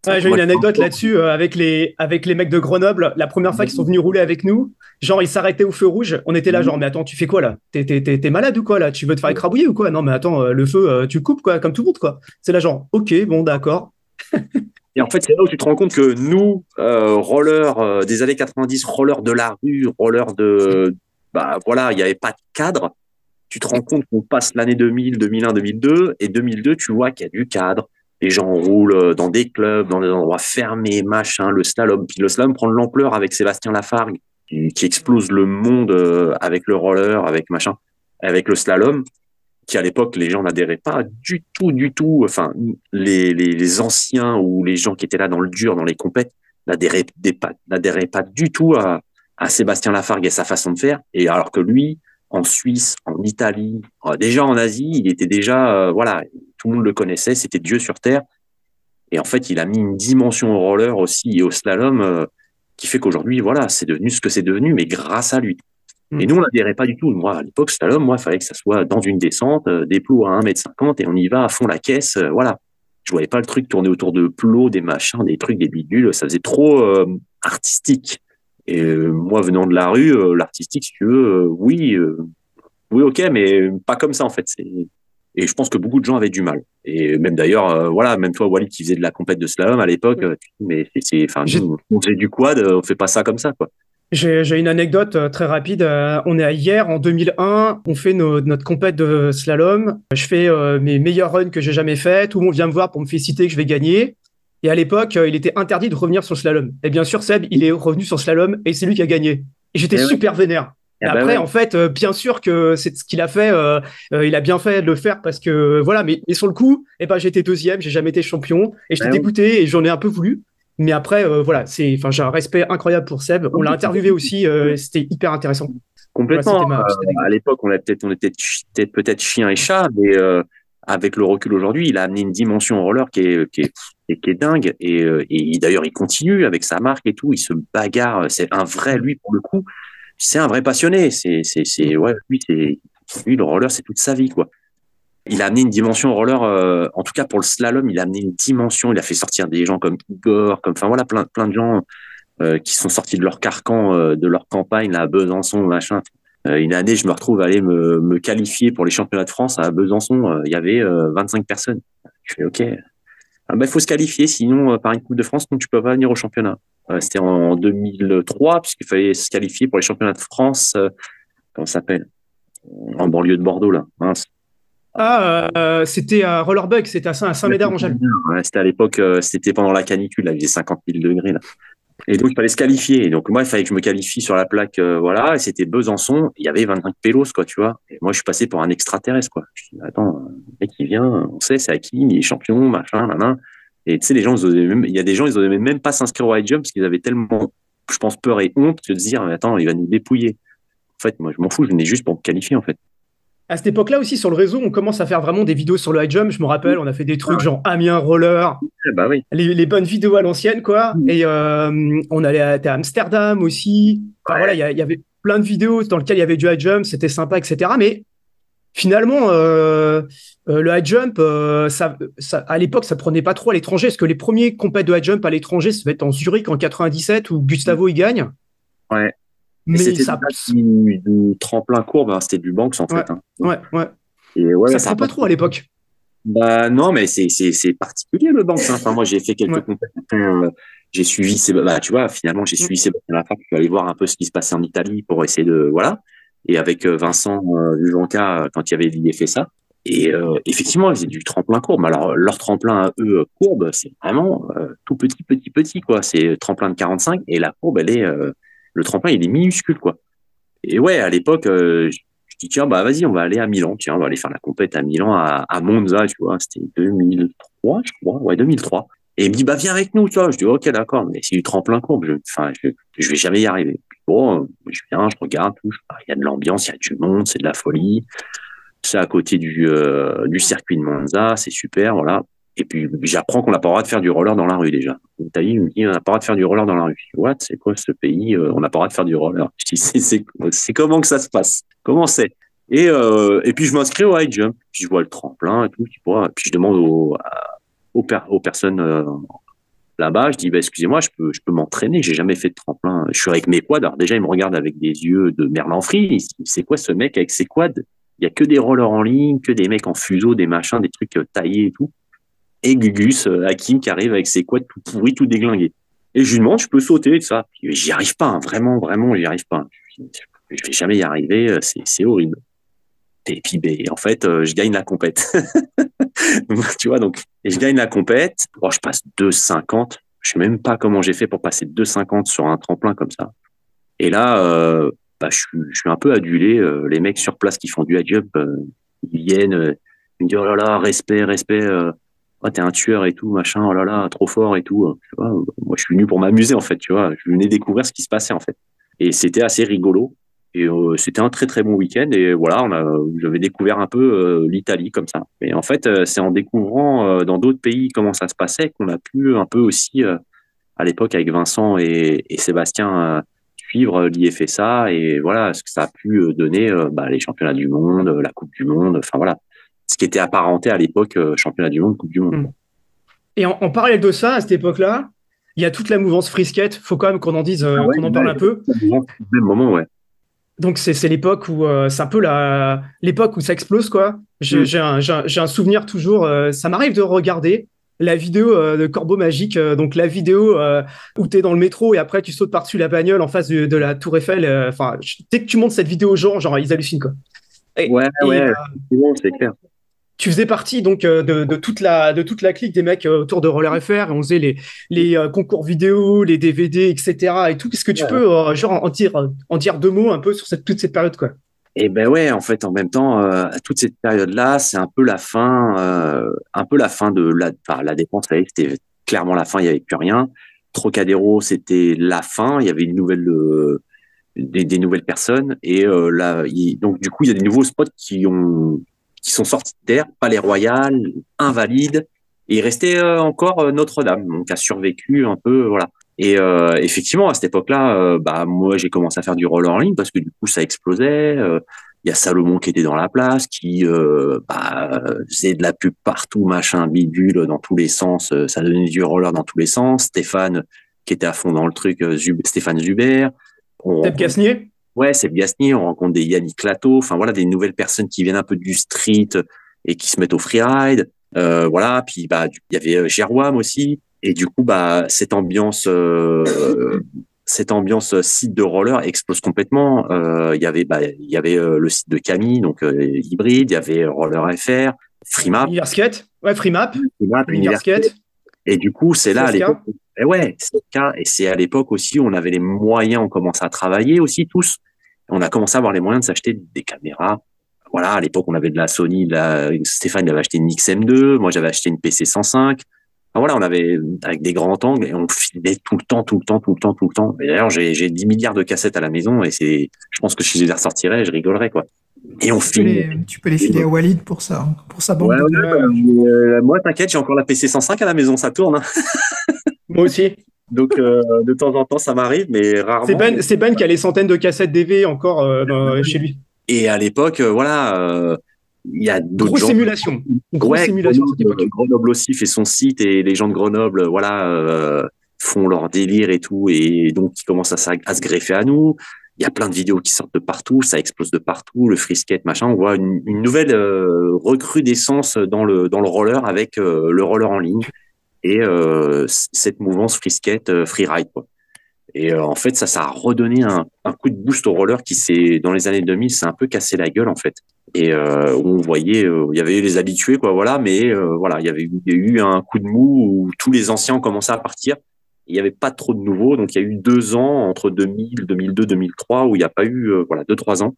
C: Ouais, J'ai une anecdote là-dessus euh, avec, les, avec les mecs de Grenoble. La première fois qu'ils sont venus rouler avec nous, genre ils s'arrêtaient au feu rouge. On était là, genre, mais attends, tu fais quoi là? T'es malade ou quoi là? Tu veux te faire écrabouiller ou quoi? Non, mais attends, euh, le feu, euh, tu coupes quoi, comme tout le monde quoi. C'est là, genre, ok, bon, d'accord.
D: Et en fait, c'est là où tu te rends compte que nous, euh, rollers euh, des années 90, rollers de la rue, rollers de, bah voilà, il n'y avait pas de cadre. Tu te rends compte qu'on passe l'année 2000, 2001, 2002, et 2002, tu vois qu'il y a du cadre, les gens roulent dans des clubs, dans des endroits fermés, machin, le slalom. Puis le slalom prend de l'ampleur avec Sébastien Lafargue, qui, qui, explose le monde euh, avec le roller, avec machin, avec le slalom, qui à l'époque, les gens n'adhéraient pas du tout, du tout. Enfin, les, anciens ou les gens qui étaient là dans le dur, dans les compètes, n'adhéraient pas, n'adhéraient pas du tout à, à Sébastien Lafargue et sa façon de faire. Et alors que lui, en Suisse, en Italie, euh, déjà en Asie, il était déjà, euh, voilà, tout le monde le connaissait, c'était Dieu sur terre. Et en fait, il a mis une dimension au roller aussi et au slalom euh, qui fait qu'aujourd'hui, voilà, c'est devenu ce que c'est devenu, mais grâce à lui. Et nous, on n'adhérait pas du tout. Moi, à l'époque, slalom, moi, il fallait que ça soit dans une descente, des plots à 1m50 et on y va à fond la caisse, voilà. Je voyais pas le truc tourner autour de plots, des machins, des trucs, des bidules. Ça faisait trop artistique. Et euh, moi, venant de la rue, euh, l'artistique, si tu veux, euh, oui, oui, ok, mais pas comme ça en fait. Et je pense que beaucoup de gens avaient du mal. Et même d'ailleurs, voilà, même toi, Wally, qui faisait de la compète de slalom à l'époque, mais c'est, enfin, on faisait du quad, on fait pas ça comme ça, quoi.
C: J'ai une anecdote très rapide. On est à hier, en 2001, on fait notre compète de slalom. Je fais mes meilleurs runs que j'ai jamais fait. Tout le monde vient me voir pour me féliciter que je vais gagner. Et à l'époque, euh, il était interdit de revenir sur le slalom. Et bien sûr, Seb, il est revenu sur le slalom et c'est lui qui a gagné. Et j'étais eh super vénère. Et eh ben après, en fait, euh, bien sûr que c'est ce qu'il a fait. Euh, il a bien fait de le faire parce que voilà. Mais, sur le coup, eh ben, j'étais deuxième, j'ai jamais été champion et j'étais ben dégoûté et j'en ai un peu voulu. Mais après, voilà, c'est, enfin, j'ai un respect incroyable pour Seb. On l'a interviewé aussi, c'était hyper intéressant.
D: Complètement. à l'époque, on, était, on était peut-être chien et chat, mais avec le recul aujourd'hui, il a amené une dimension au roller qui est, qui est qui est dingue. Et, euh, et d'ailleurs, il continue avec sa marque et tout. Il se bagarre. C'est un vrai, lui, pour le coup, c'est un vrai passionné. C'est, c'est, c'est, ouais, lui, c'est, lui, le roller, c'est toute sa vie, quoi. Il a amené une dimension roller, euh, en tout cas pour le slalom, il a amené une dimension. Il a fait sortir des gens comme Igor, comme, enfin voilà, plein, plein de gens euh, qui sont sortis de leur carcan, euh, de leur campagne, là, à Besançon, machin. une année, je me retrouve à aller me, qualifier pour les championnats de France à Besançon. Il y avait 25 personnes. Je fais OK, il ah bah, faut se qualifier, sinon par une Coupe de France, donc tu peux pas venir au championnat. C'était en 2003 puisqu'il fallait se qualifier pour les championnats de France. Comment ça s'appelle? En banlieue de Bordeaux là.
C: Ah, c'était à Rollerbug, c'était à Saint-Médard-en-Jalles.
D: c'était à l'époque, c'était pendant la canicule, là, il faisait 50 000 degrés là. Et donc, il fallait se qualifier. Et donc, moi, il fallait que je me qualifie sur la plaque, voilà. Et c'était Besançon. Il y avait 25 pélos, quoi, tu vois. Et moi, je suis passé pour un extraterrestre, quoi. Je dis, attends, le mec, il vient, on sait, c'est à qui, il est champion, machin, machin. Et tu sais, les gens, il y a des gens, ils n'osaient même pas s'inscrire au high jump parce qu'ils avaient tellement, je pense, peur et honte de se dire, attends, il va nous dépouiller. En fait, moi, je m'en fous, je venais juste pour me qualifier, en fait.
C: À cette époque-là aussi, sur le réseau, on commence à faire vraiment des vidéos sur le high jump. Je me rappelle, on a fait des trucs genre Amiens Roller,
D: bah oui.
C: les, bonnes vidéos à l'ancienne, quoi. Et euh, on allait à, à, Amsterdam aussi. Enfin, voilà, il y, y, avait plein de vidéos dans lesquelles il y avait du high jump, c'était sympa, etc. Mais finalement, euh, euh, le high jump, ça, ça, à l'époque, ça prenait pas trop à l'étranger, parce que les premiers compètes de high jump à l'étranger, ça va être en Zurich en 97 où Gustavo y gagne.
D: Ouais. Mais c'était ça du, du, tremplin courbe, hein, c'était du Banks en
C: fait.
D: Hein.
C: Ouais, ouais. Et ouais, ça ne pas trop à l'époque.
D: Bah non, mais c'est particulier le Banks. Hein. Enfin, moi, j'ai fait quelques compètes. Euh, j'ai suivi, bah, tu vois, finalement, j'ai suivi Sébastien Lafar. Je suis allé voir un peu ce qui se passait en Italie pour essayer de, voilà et avec euh, Vincent euh, euh, quand il y avait ça. Et euh, effectivement, ils du tremplin courbe. Alors, leur tremplin eux, courbe, c'est vraiment tout petit, petit, petit, quoi. C'est tremplin de 45 et la courbe, elle est, le tremplin, il est minuscule, quoi. Et ouais, à l'époque, je dis, tiens, bah, vas-y, on va aller à Milan. Tiens, on va aller faire la compète à Milan, à, Monza, tu vois. C'était 2003, je crois. Ouais, 2003. Et il me dit, bah, viens avec nous, tu vois. Je dis, ok, d'accord, mais c'est du tremplin courbe. Je, enfin, je, je vais jamais y arriver. Bon, je viens, je regarde, tout. Il y a de l'ambiance, il y a du monde, c'est de la folie. C'est à côté du, euh, du circuit de Monza, c'est super, voilà. Et puis, j'apprends qu'on n'a pas le droit de faire du roller dans la rue déjà. L'Italie me dit, on n'a pas le droit de faire du roller dans la rue. What? C'est quoi ce pays? Euh, on n'a pas le droit de faire du roller? Je dis, c'est comment que ça se passe? Comment c'est? Et, euh, et puis, je m'inscris au high jump. Puis, je vois le tremplin et tout. Puis, je demande aux, aux, personnes là-bas, je dis bah, excusez-moi, je peux, je peux m'entraîner, j'ai jamais fait de tremplin. Je suis avec mes quads. Alors déjà, ils me regardent avec des yeux de Merlin Free. C'est quoi ce mec avec ses quads? Il y a que des rollers en ligne, que des mecs en fuseau, des machins, des trucs euh, taillés et tout. Et Gugus, euh, Hakim, qui arrive avec ses quads tout pourris, tout déglingués. Et je lui demande, je peux sauter et ça. J'y arrive pas, hein. vraiment, vraiment, j'y arrive pas. Je vais jamais y arriver, euh, c'est horrible. Et puis, ben, en fait, je gagne la compète. tu vois, donc, et je gagne la compète. Oh, je passe 2,50. Je sais même pas comment j'ai fait pour passer 2,50 sur un tremplin comme ça. Et là, euh, bah, je, suis, un peu adulé. Euh, les mecs sur place qui font du high euh, ils viennent, ils me disent oh là là, respect, respect. T'es un tueur et tout, machin. Oh là là, trop fort et tout. Tu vois, moi, je suis venu pour m'amuser en fait. Tu vois, je venais découvrir ce qui se passait en fait. Et c'était assez rigolo. Et euh, c'était un très très bon week-end. Et voilà, j'avais découvert un peu euh, l'Italie comme ça. Et en fait, euh, c'est en découvrant dans d'autres pays comment ça se passait qu'on a pu un peu aussi, à l'époque avec Vincent et, et Sébastien, suivre l'IFSA et voilà ce que ça a pu donner bah, les championnats du monde, la Coupe du Monde. Enfin voilà, ce qui était apparenté à l'époque championnat du monde, Coupe du monde. Mmh.
C: Et en, en, parallèle de ça, à cette époque-là, il y a toute la mouvance frisquette. Faut quand même qu'on en dise, ah qu'on en parle un peu.
D: Même moment, ouais
C: donc c'est l'époque où euh, c'est un peu la l'époque où ça explose quoi. J'ai mm. un, un, souvenir toujours. Euh, ça m'arrive de regarder la vidéo euh, de Corbeau Magique, donc la vidéo où tu es dans le métro et après tu sautes par-dessus la bagnole en face de, la Tour Eiffel. Enfin, dès que tu montes cette vidéo aux gens, genre ils hallucinent quoi.
D: ouais, ouais, c'est clair
C: tu faisais partie donc euh, de, toute la de toute la clique des mecs euh, autour de Roller FR et on faisait les les euh, concours vidéo, les DVD, etc. et tout. Qu'est-ce que tu peux genre en dire en dire deux mots un peu sur cette toute cette période quoi?
D: Eh ben ouais, en fait, en même temps, toute cette période là, c'est un peu la fin, un peu la fin de la la dépense. C'était clairement la fin. Il y avait plus rien. Trocadéro, c'était la fin. Il y avait une nouvelle des, nouvelles personnes et là, donc du coup, il y a des nouveaux spots qui ont qui sont sortis de terre, Palais Royal, Invalide, et il restait euh, encore euh, Notre-Dame, donc a survécu un peu, voilà. Et euh, effectivement, à cette époque-là, bah moi j'ai commencé à faire du roller en ligne parce que du coup ça explosait. Il y a Salomon qui était dans la place, qui bah, faisait de la pub partout, machin, bidule dans tous les sens. ça donnait du roller dans tous les sens. Stéphane qui était à fond dans le truc, Stéphane Zuber.
C: Peut-être Gasnier
D: ouais, c'est Gasnier, on rencontre des Yannick Lato, enfin voilà, des nouvelles personnes qui viennent un peu du street et qui se mettent au freeride. Euh, voilà, puis bah il y avait euh, Jérôme aussi, et du coup bah cette ambiance, euh, cette ambiance site de roller explose complètement. Il y avait bah il y avait le site de Camille, donc hybride, il y avait Roller FR, Freemap,
C: Universkate, ouais Freemap,
D: Universkate. Et du coup, c'est là à l'époque. Et ouais, c'est le cas. Et c'est à l'époque aussi où on avait les moyens, on commençait à travailler aussi tous on a commencé à avoir les moyens de s'acheter des caméras. Voilà, à l'époque, on avait de la Sony, la... Stéphane avait acheté une XM2, moi j'avais acheté une PC 105. voilà, on avait avec des grands angles et on filmait tout le temps, tout le temps, tout le temps, tout le temps. D'ailleurs, j'ai, j'ai 10 milliards de cassettes à la maison et c'est, je pense que si je les ressortirais, je rigolerais quoi.
A: Et on filme. Tu peux les filer à Walid pour ça, hein, pour sa bande.
D: Euh, moi, t'inquiète, j'ai encore la PC 105 à la maison, ça tourne. Hein.
C: moi aussi.
D: Donc euh, de temps en temps, ça m'arrive, mais rarement. C'est
C: Ben, c'est ben qui a les centaines de cassettes DV encore euh, chez lui.
D: Et à l'époque, euh, voilà, il y a d'autres
C: Grosse simulation. Grosse simulation.
D: Grenoble, Grenoble, aussi fait son site et les gens de Grenoble, voilà, font leur délire et tout, et donc ils commencent à, à, se greffer à nous. Il y a plein de vidéos qui sortent de partout, ça explose de partout, le frisket, machin. On voit une, une nouvelle recrudescence dans le dans le roller avec le roller en ligne et euh, cette mouvance frisket euh, freeride quoi. Et euh, en fait, ça, ça a redonné un, un, coup de boost au roller qui s'est, dans les années 2000, s'est un peu cassé la gueule en fait. Et euh, on voyait, il y avait les habitués quoi, voilà, mais voilà, il y avait eu un coup de mou où tous les anciens ont commencé à partir. Il n'y avait pas trop de nouveaux, donc il y a eu deux ans entre 2000, 2002, 2003 où il n'y a pas eu, voilà, deux trois ans.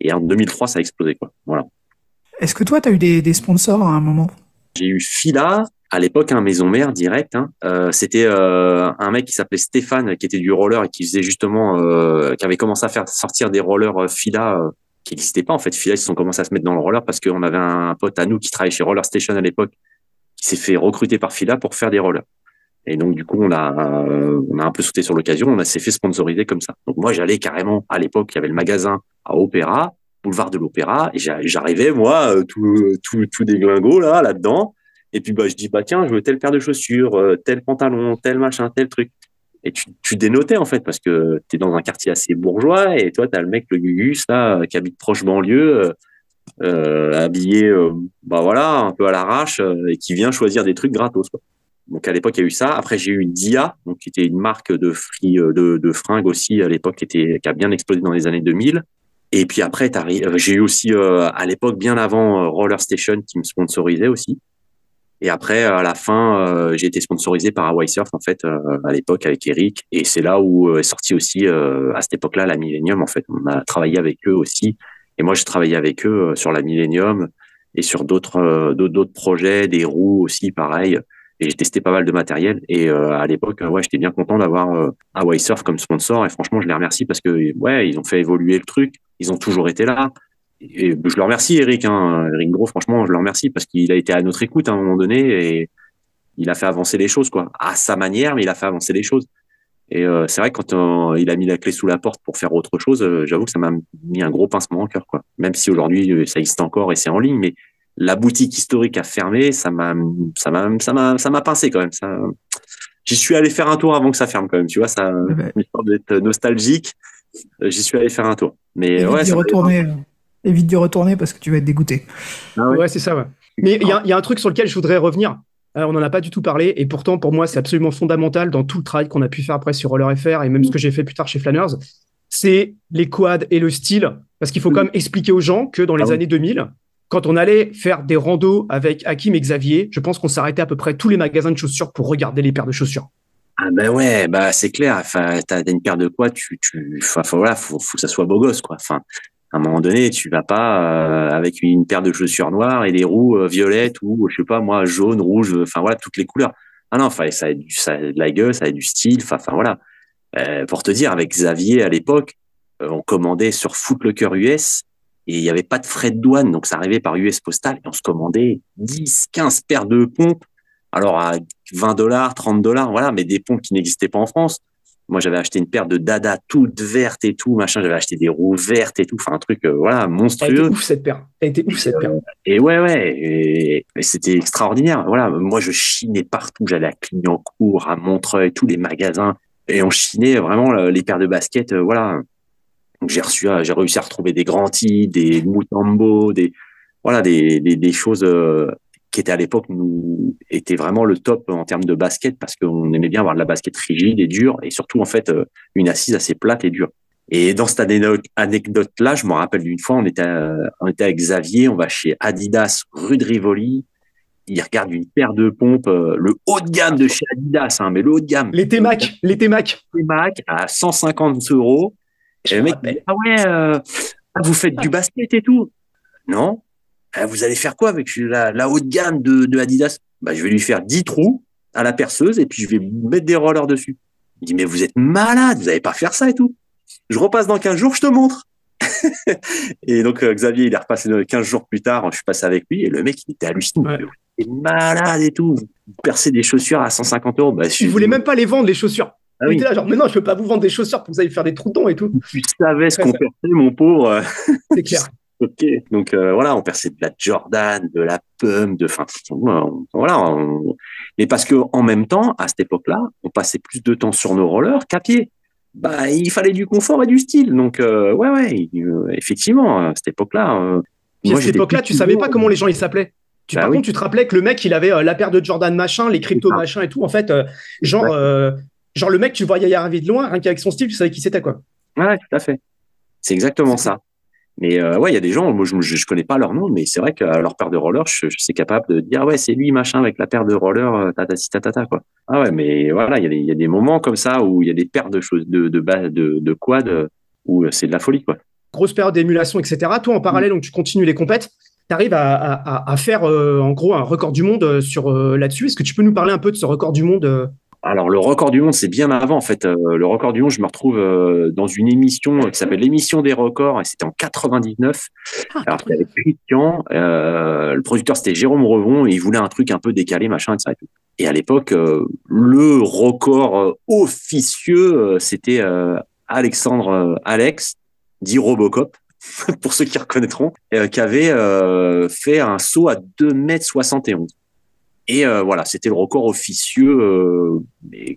D: Et en 2003, ça a explosé quoi. Voilà.
A: Est-ce que toi, tu as eu des, des sponsors à un moment?
D: J'ai eu Fila, à l'époque, un maison mère direct, hein, euh, c'était euh, un mec qui s'appelait Stéphane, qui était du roller et qui faisait justement, euh, qui avait commencé à faire sortir des rollers Fila qui n'existaient pas en fait. Fila, ils se sont commencé à se mettre dans le roller parce qu'on avait un pote à nous qui travaillait chez Roller Station à l'époque, qui s'est fait recruter par Fila pour faire des rollers. Et donc du coup, on a, on a un peu sauté sur l'occasion, on s'est fait sponsoriser comme ça. Donc moi, j'allais carrément à l'époque, il y avait le magasin à Opéra, boulevard de l'Opéra, et j'arrivais moi tout tout tout déglingo là là-dedans et puis, bah, je dis, bah, tiens, je veux telle paire de chaussures, euh, tel pantalon, tel machin, tel truc. Et tu, dénotais, en fait, parce que tu es dans un quartier assez bourgeois et toi, tu as le mec, le Gugus, là, qui habite proche banlieue, euh, euh habillé, euh, bah voilà, un peu à l'arrache et qui vient choisir des trucs gratos. Donc, à l'époque, il y a eu ça. Après, j'ai eu Dia, donc, qui était une marque de, free, fringues aussi, à l'époque, qui, qui a bien explosé dans les années 2000. Et puis après, j'ai eu aussi à l'époque, bien avant Roller Station, qui me sponsorisait aussi. Et après, à la fin, j'ai été sponsorisé par Hawaii Surf en fait à l'époque avec Eric. Et c'est là où est sorti aussi à cette époque-là la Millennium en fait. On a travaillé avec eux aussi. Et moi, j'ai travaillé avec eux sur la Millennium et sur d'autres d'autres projets, des roues aussi, pareil et j'ai testé pas mal de matériel. Et euh, à l'époque, ouais, j'étais bien content d'avoir euh, Hawaii Surf comme sponsor. Et franchement, je les remercie parce que ouais, ils ont fait évoluer le truc. Ils ont toujours été là. Et je leur remercie, Eric. Hein. Eric Gros, franchement, je le remercie parce qu'il a été à notre écoute à un moment donné et il a fait avancer les choses, quoi. À sa manière, mais il a fait avancer les choses. Et euh, c'est vrai que quand euh, il a mis la clé sous la porte pour faire autre chose, euh, j'avoue que ça m'a mis un gros pincement au cœur, quoi. Même si aujourd'hui ça existe encore et c'est en ligne, mais la boutique historique a fermé, ça m'a, ça m'a, ça m'a, ça m'a pincé quand même. Ça, j'y suis allé faire un tour avant que ça ferme quand même. Tu vois, ça, histoire d'être nostalgique, j'y suis allé faire un tour. Mais
A: évite
D: ouais,
A: d'y retourner, évite d'y retourner parce que tu vas être dégoûté.
C: Ah ouais, c'est ça. Ouais. Mais il y, a, y a un truc sur lequel je voudrais revenir. Euh, on n'en a pas du tout parlé, et pourtant pour moi c'est absolument fondamental dans tout le travail qu'on a pu faire après sur Roller FR et même ce que j'ai fait plus tard chez Flanners, c'est les quads et le style, parce qu'il faut quand même expliquer aux gens que dans les
D: Ah oui.
C: années 2000, quand on allait faire des randos avec Hakim et Xavier, je pense qu'on s'arrêtait à peu près tous les magasins de chaussures pour regarder les paires de chaussures.
D: Ah ben ouais, bah c'est clair. Enfin, t'as une paire de quoi, tu, tu, enfin voilà, faut, faut que ça soit beau gosse quoi. Enfin, à un moment donné, tu vas pas euh, avec une paire de chaussures noires et des roues euh, violettes ou je sais pas moi jaune, rouge, enfin voilà toutes les couleurs. Ah non, ça du, ça de la gueule, ça ait du style. Enfin, voilà. Euh, pour te dire, avec Xavier à l'époque, euh, on commandait sur Footlocker US et il n'y avait pas de frais de douane, donc ça arrivait par US Postal et on se commandait 10, 15 paires de pompes. Alors à 20 dollars, 30 dollars, voilà, mais des pompes qui n'existaient pas en France. Moi, j'avais acheté une paire de Dada toute verte et tout, machin. J'avais acheté des roues vertes et tout. Enfin, un truc, euh, voilà,
C: Elle était
D: monstrueux.
C: ouf cette paire. Elle était ouf cette paire.
D: Et ouais, ouais, et, et c'était extraordinaire. Voilà, moi, je chinais partout. J'allais à Clignancourt, à Montreuil, tous les magasins. Et on chinait vraiment les paires de baskets, euh, voilà. Donc, j'ai reçu, euh, j'ai réussi à retrouver des Granty, des Mutombo, des, voilà, des, des, des choses euh, qui étaient à l'époque, nous, étaient vraiment le top en termes de basket parce qu'on aimait bien avoir de la basket rigide et dure et surtout, en fait, euh, une assise assez plate et dure. Et dans cette anecdote- anecdote-là, je me rappelle d'une fois, on était, euh, on était avec Xavier, on va chez Adidas, rue de Rivoli. Il regarde une paire de pompes, euh, le haut de gamme de chez Adidas, hein, mais le haut de gamme.
C: Les T-Mac, les T-Mac.
D: T-Mac à 150 euros. Et le mec ah ouais, euh, ah, vous faites du basket et tout Non. Ah, vous allez faire quoi avec la, la haute gamme de, de Adidas? Bah, Je vais lui faire 10 trous à la perceuse et puis je vais mettre des rollers dessus. Il dit, mais vous êtes malade, vous n'allez pas faire ça et tout. Je repasse dans 15 jours, je te montre. et donc, euh, Xavier, il est repassé dans 15 jours plus tard, je suis passé avec lui et le mec, il était halluciné.
C: Ouais.
D: Il était malade et tout. Vous percez des chaussures à 150 euros. Bah,
C: Tu voulais même pas les vendre les chaussures.
D: Ah
C: Il
D: oui.
C: était là genre mais non je peux pas vous vendre des chaussures pour que vous allez faire des trous dedans et tout.
D: tu savais ce qu'on
C: ça.
D: perçait, mon pauvre.
C: C'est clair.
D: Ok, donc euh, voilà, on perçait de la Jordan, de la Pump, de, enfin, on- voilà. on- Mais parce que en même temps, à cette époque-là, on passait plus de temps sur nos rollers qu'à pied. Bah, il fallait du confort et du style. Donc, euh, ouais, ouais, euh, effectivement, à cette époque-là.
C: à cette époque-là, tu savais pas comment les gens ils s'appelaient. Tu,
D: Bah
C: par
D: oui.
C: contre, tu te rappelais que le mec, il avait la paire de Jordan machin, les crypto machin et tout. En fait, genre,
D: Ouais.
C: genre le mec, tu le voyais arriver de loin, rien qu'avec son style, tu savais qui c'était quoi.
D: Ouais, tout à fait. C'est exactement ça. Mais euh, ouais, il y a des gens, moi je, je connais pas leur nom, mais c'est vrai qu'à leur paire de rollers, je, je suis capable de dire ouais, c'est lui machin avec la paire de rollers, euh, tatati tatata quoi. Ah ouais, mais voilà, il y, a des- il y a des moments comme ça où il y a des paires de choses de de de, de quad euh, où c'est de la folie quoi.
C: Grosse période d'émulation, etc. Toi, en parallèle, donc tu continues les compètes. Tu arrives à, à- faire euh, en gros un record du monde sur euh, là-dessus. Est-ce que tu peux nous parler un peu de ce record du monde
D: Alors le record du monde, c'est bien avant en fait. Euh, le record du monde, je me retrouve euh, dans une émission euh, qui s'appelle l'émission des records et c'était en 99. Alors c'était avec Christian, euh, le producteur c'était Jérôme Revon et il voulait un truc un peu décalé machin et ça et tout. Et à l'époque, euh, le record officieux, c'était euh, Alexandre Alex, dit Robocop, pour ceux qui reconnaîtront, euh, qui avait euh, fait un saut à 2m71. Et euh, voilà, c'était le record officieux euh,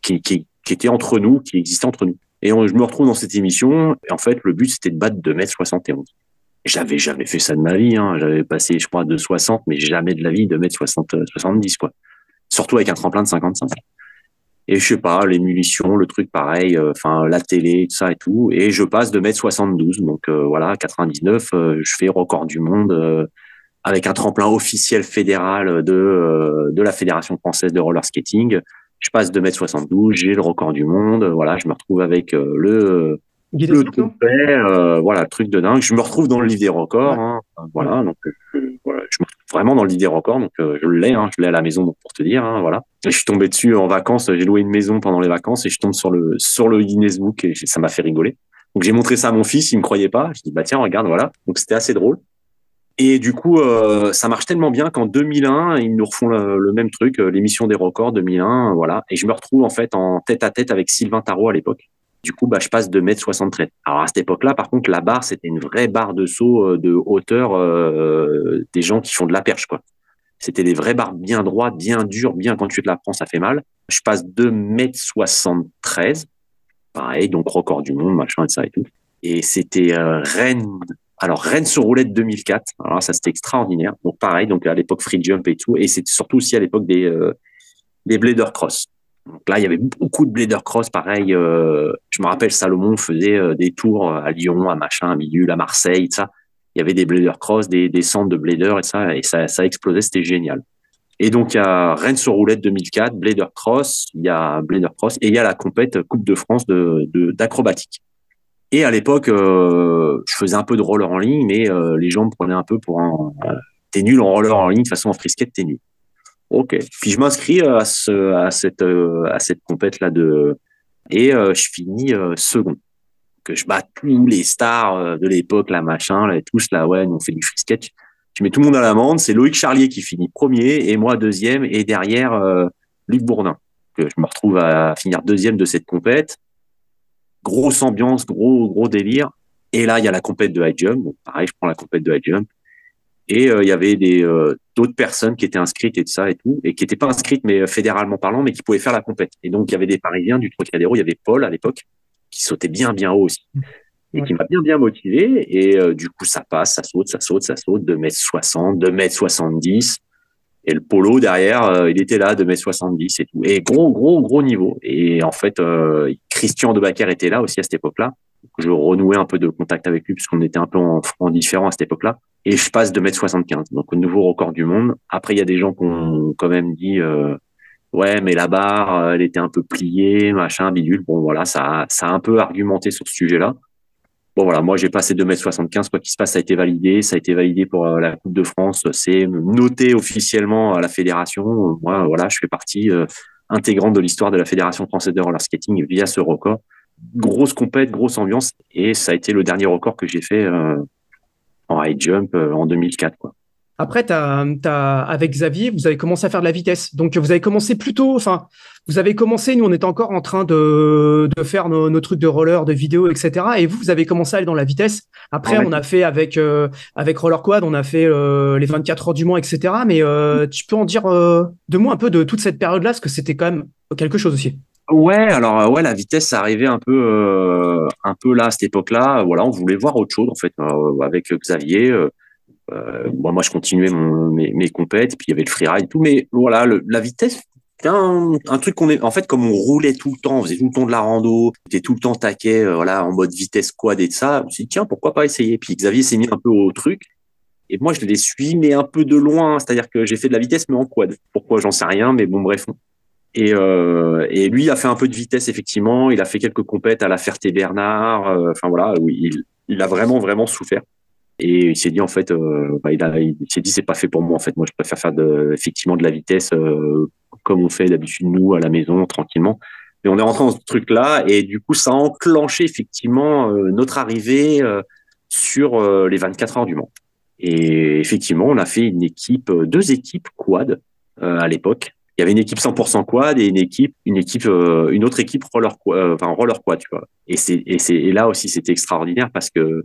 D: qui, était entre nous, qui existait entre nous. Et je me retrouve dans cette émission, et en fait, le but, c'était de battre 2m71. Et J'avais jamais fait ça de ma vie, hein. j'avais passé, je crois, de 60, mais jamais de la vie de mettre 60, 70, quoi. Surtout avec un tremplin de 55. Et je sais pas, les munitions, le truc pareil, euh, enfin la télé, tout ça et tout. Et je passe de mètre 72. Donc euh, voilà, 99, euh, je fais record du monde avec un tremplin officiel fédéral de, de la Fédération française de roller skating. Je passe de mètre 72, j'ai le record du monde. Voilà, je me retrouve avec le le trophée, voilà, le truc de dingue. Je me retrouve dans le livre des records. Hein, voilà, donc voilà, je me retrouve vraiment dans le livre des records. Donc je l'ai, hein, je l'ai à la maison donc, pour te dire. Hein, voilà. je suis tombé dessus en vacances. J'ai loué une maison pendant les vacances et je tombe sur le sur le Guinness Book et ça m'a fait rigoler. Donc j'ai montré ça à mon fils, il me croyait pas. Je dis bah tiens regarde voilà. Donc c'était assez drôle. Et du coup, euh, ça marche tellement bien qu'en 2001, ils nous refont le, même truc, l'émission des records 2001, voilà. Et je me retrouve en fait en tête à tête avec Sylvain Tarot à l'époque. Du coup, bah, je passe de mètre 73. Alors à cette époque-là, par contre, la barre, c'était une vraie barre de saut euh, de hauteur euh, des gens qui font de la perche, quoi. C'était des vraies barres bien droites, bien dures, bien quand tu te la prends, ça fait mal. Je passe de mètre 73. Pareil, donc record du monde, machin et ça et tout. Et c'était euh, Rennes. Alors Rennes sur roulette 2004. Alors ça c'était extraordinaire. Donc pareil, donc à l'époque free jump et tout. Et c'était surtout aussi à l'époque des euh, des blader cross. Donc là, il y avait beaucoup de blader cross, pareil. Euh, je me rappelle, Salomon faisait euh, des tours à Lyon, à machin, à Midule, à Marseille, ça. Il y avait des blader cross, des, des centres de blader et ça, et ça, ça explosait, c'était génial. Et donc, il y a Rennes sur roulette 2004, blader cross, il y a blader cross, et il y a la compète Coupe de France d'acrobatique. Et à l'époque, euh, je faisais un peu de roller en ligne, mais les gens me prenaient un peu pour un... t'es nul en roller en ligne, de toute façon, en frisquette, t'es nul. Ok. Puis je m'inscris à, ce, à cette, euh, à cette compète là de et euh, je finis euh, second. Que je bats tous les stars de l'époque, la machin, là, tous là, ouais, on fait du free sketch. Je mets tout le monde à l'amende. C'est Loïc Charlier qui finit premier et moi deuxième et derrière Luc Bourdin. Que je me retrouve à finir deuxième de cette compète. Grosse ambiance, gros gros délire. Et là, il y a la compète de high jump. pareil, je prends la compète de high jump. Et il y avait des d'autres personnes qui étaient inscrites et de ça et tout, et qui n'étaient pas inscrites, mais euh, fédéralement parlant, mais qui pouvaient faire la compète. Et donc, il y avait des Parisiens du Trocadéro, il y avait Paul à l'époque, qui sautait bien, bien haut aussi. Et qui m'a bien, bien motivé. Et euh, du coup, ça passe, ça saute, ça saute, ça saute, 2 mètres 60, 2 mètres 70. Et le polo derrière, euh, il était là, 2 mètres 70 et tout. Et gros, gros, gros niveau. Et en fait, Christian Debacker était là aussi à cette époque-là. Je renouais un peu de contact avec lui puisqu'on était un peu en front différent à cette époque-là et je passe de mètre 75 donc au nouveau record du monde après il y a des gens qui ont quand même dit euh, ouais mais la barre euh, elle était un peu pliée machin bidule bon voilà ça ça a un peu argumenté sur ce sujet là bon voilà moi j'ai passé 2 mètres 75 quoi qu'il se passe ça a été validé. Ça a été validé pour euh, la Coupe de France. C'est noté officiellement à la fédération. Moi voilà je fais partie intégrante de l'histoire de la fédération française de roller skating via ce record. Grosse compète grosse ambiance. Et ça a été le dernier record que j'ai fait en high jump euh, en 2004. Quoi.
C: Après, as, avec Xavier, vous avez commencé à faire de la vitesse. Donc, vous avez commencé plutôt, enfin, vous avez commencé, nous, on était encore en train de, de faire nos, trucs de roller, de vidéo, etc. Et vous, vous avez commencé à aller dans la vitesse. Après, on a fait avec, euh, avec Roller Quad, on a fait euh, les 24 heures du Mans, etc. Mais tu peux en dire de moi un peu de toute cette période-là, parce que c'était quand même quelque chose aussi.
D: Ouais, alors euh, ouais, la vitesse, ça arrivait un peu, euh, un peu là à cette époque-là. Voilà, on voulait voir autre chose en fait euh, avec Xavier. Euh, moi, je continuais mes, mes compètes, puis il y avait le freeride tout. Mais voilà, la vitesse, un, un, truc qu'on est, en fait, comme on roulait tout le temps, on faisait tout le temps de la rando, était tout le temps taquet, voilà, en mode vitesse quad et de ça. Me suis dit tiens, pourquoi pas essayer? Puis Xavier s'est mis un peu au truc. Et moi, je les suis, mais un peu de loin. C'est-à-dire que j'ai fait de la vitesse, mais en quad. Pourquoi, j'en sais rien, mais bon, bref, et, euh, et lui a fait un peu de vitesse effectivement. Il a fait quelques compètes à la Ferté-Bernard. Euh, enfin voilà, il, il, a vraiment vraiment souffert. Et il s'est dit en fait, euh, bah, il, s'est dit c'est pas fait pour moi en fait. Moi je préfère faire effectivement de la vitesse euh, comme on fait d'habitude nous à la maison tranquillement. Et on est rentré dans ce truc là et du coup ça a enclenché effectivement euh, notre arrivée sur les 24 heures du Mans. Et effectivement on a fait une équipe, deux équipes quad à l'époque il y avait une équipe 100% quad et une équipe, une équipe, une autre équipe roller, quad, tu vois. Et là aussi c'était extraordinaire parce que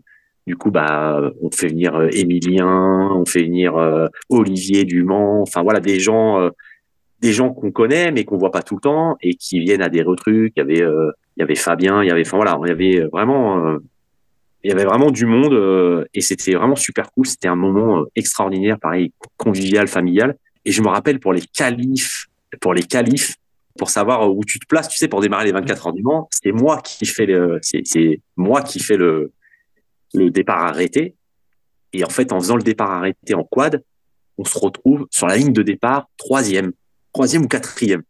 D: du coup, bah, on fait venir euh, Émilien, on fait venir Olivier Dumont, enfin voilà des gens, des gens qu'on connaît mais qu'on voit pas tout le temps et qui viennent à des retrucs. Il y avait, il y avait Fabien, il y avait, voilà, il y avait vraiment, il y avait vraiment du monde et c'était vraiment super cool. C'était un moment extraordinaire, pareil, convivial, familial. Et je me rappelle pour les qualifs, pour les qualifs, pour savoir où tu te places, tu sais, pour démarrer les 24 heures du Mans, c'est moi qui fais le, c'est moi qui fais le, le départ arrêté. Et en fait, en faisant le départ arrêté en quad, on se retrouve sur la ligne de départ troisième, troisième ou quatrième.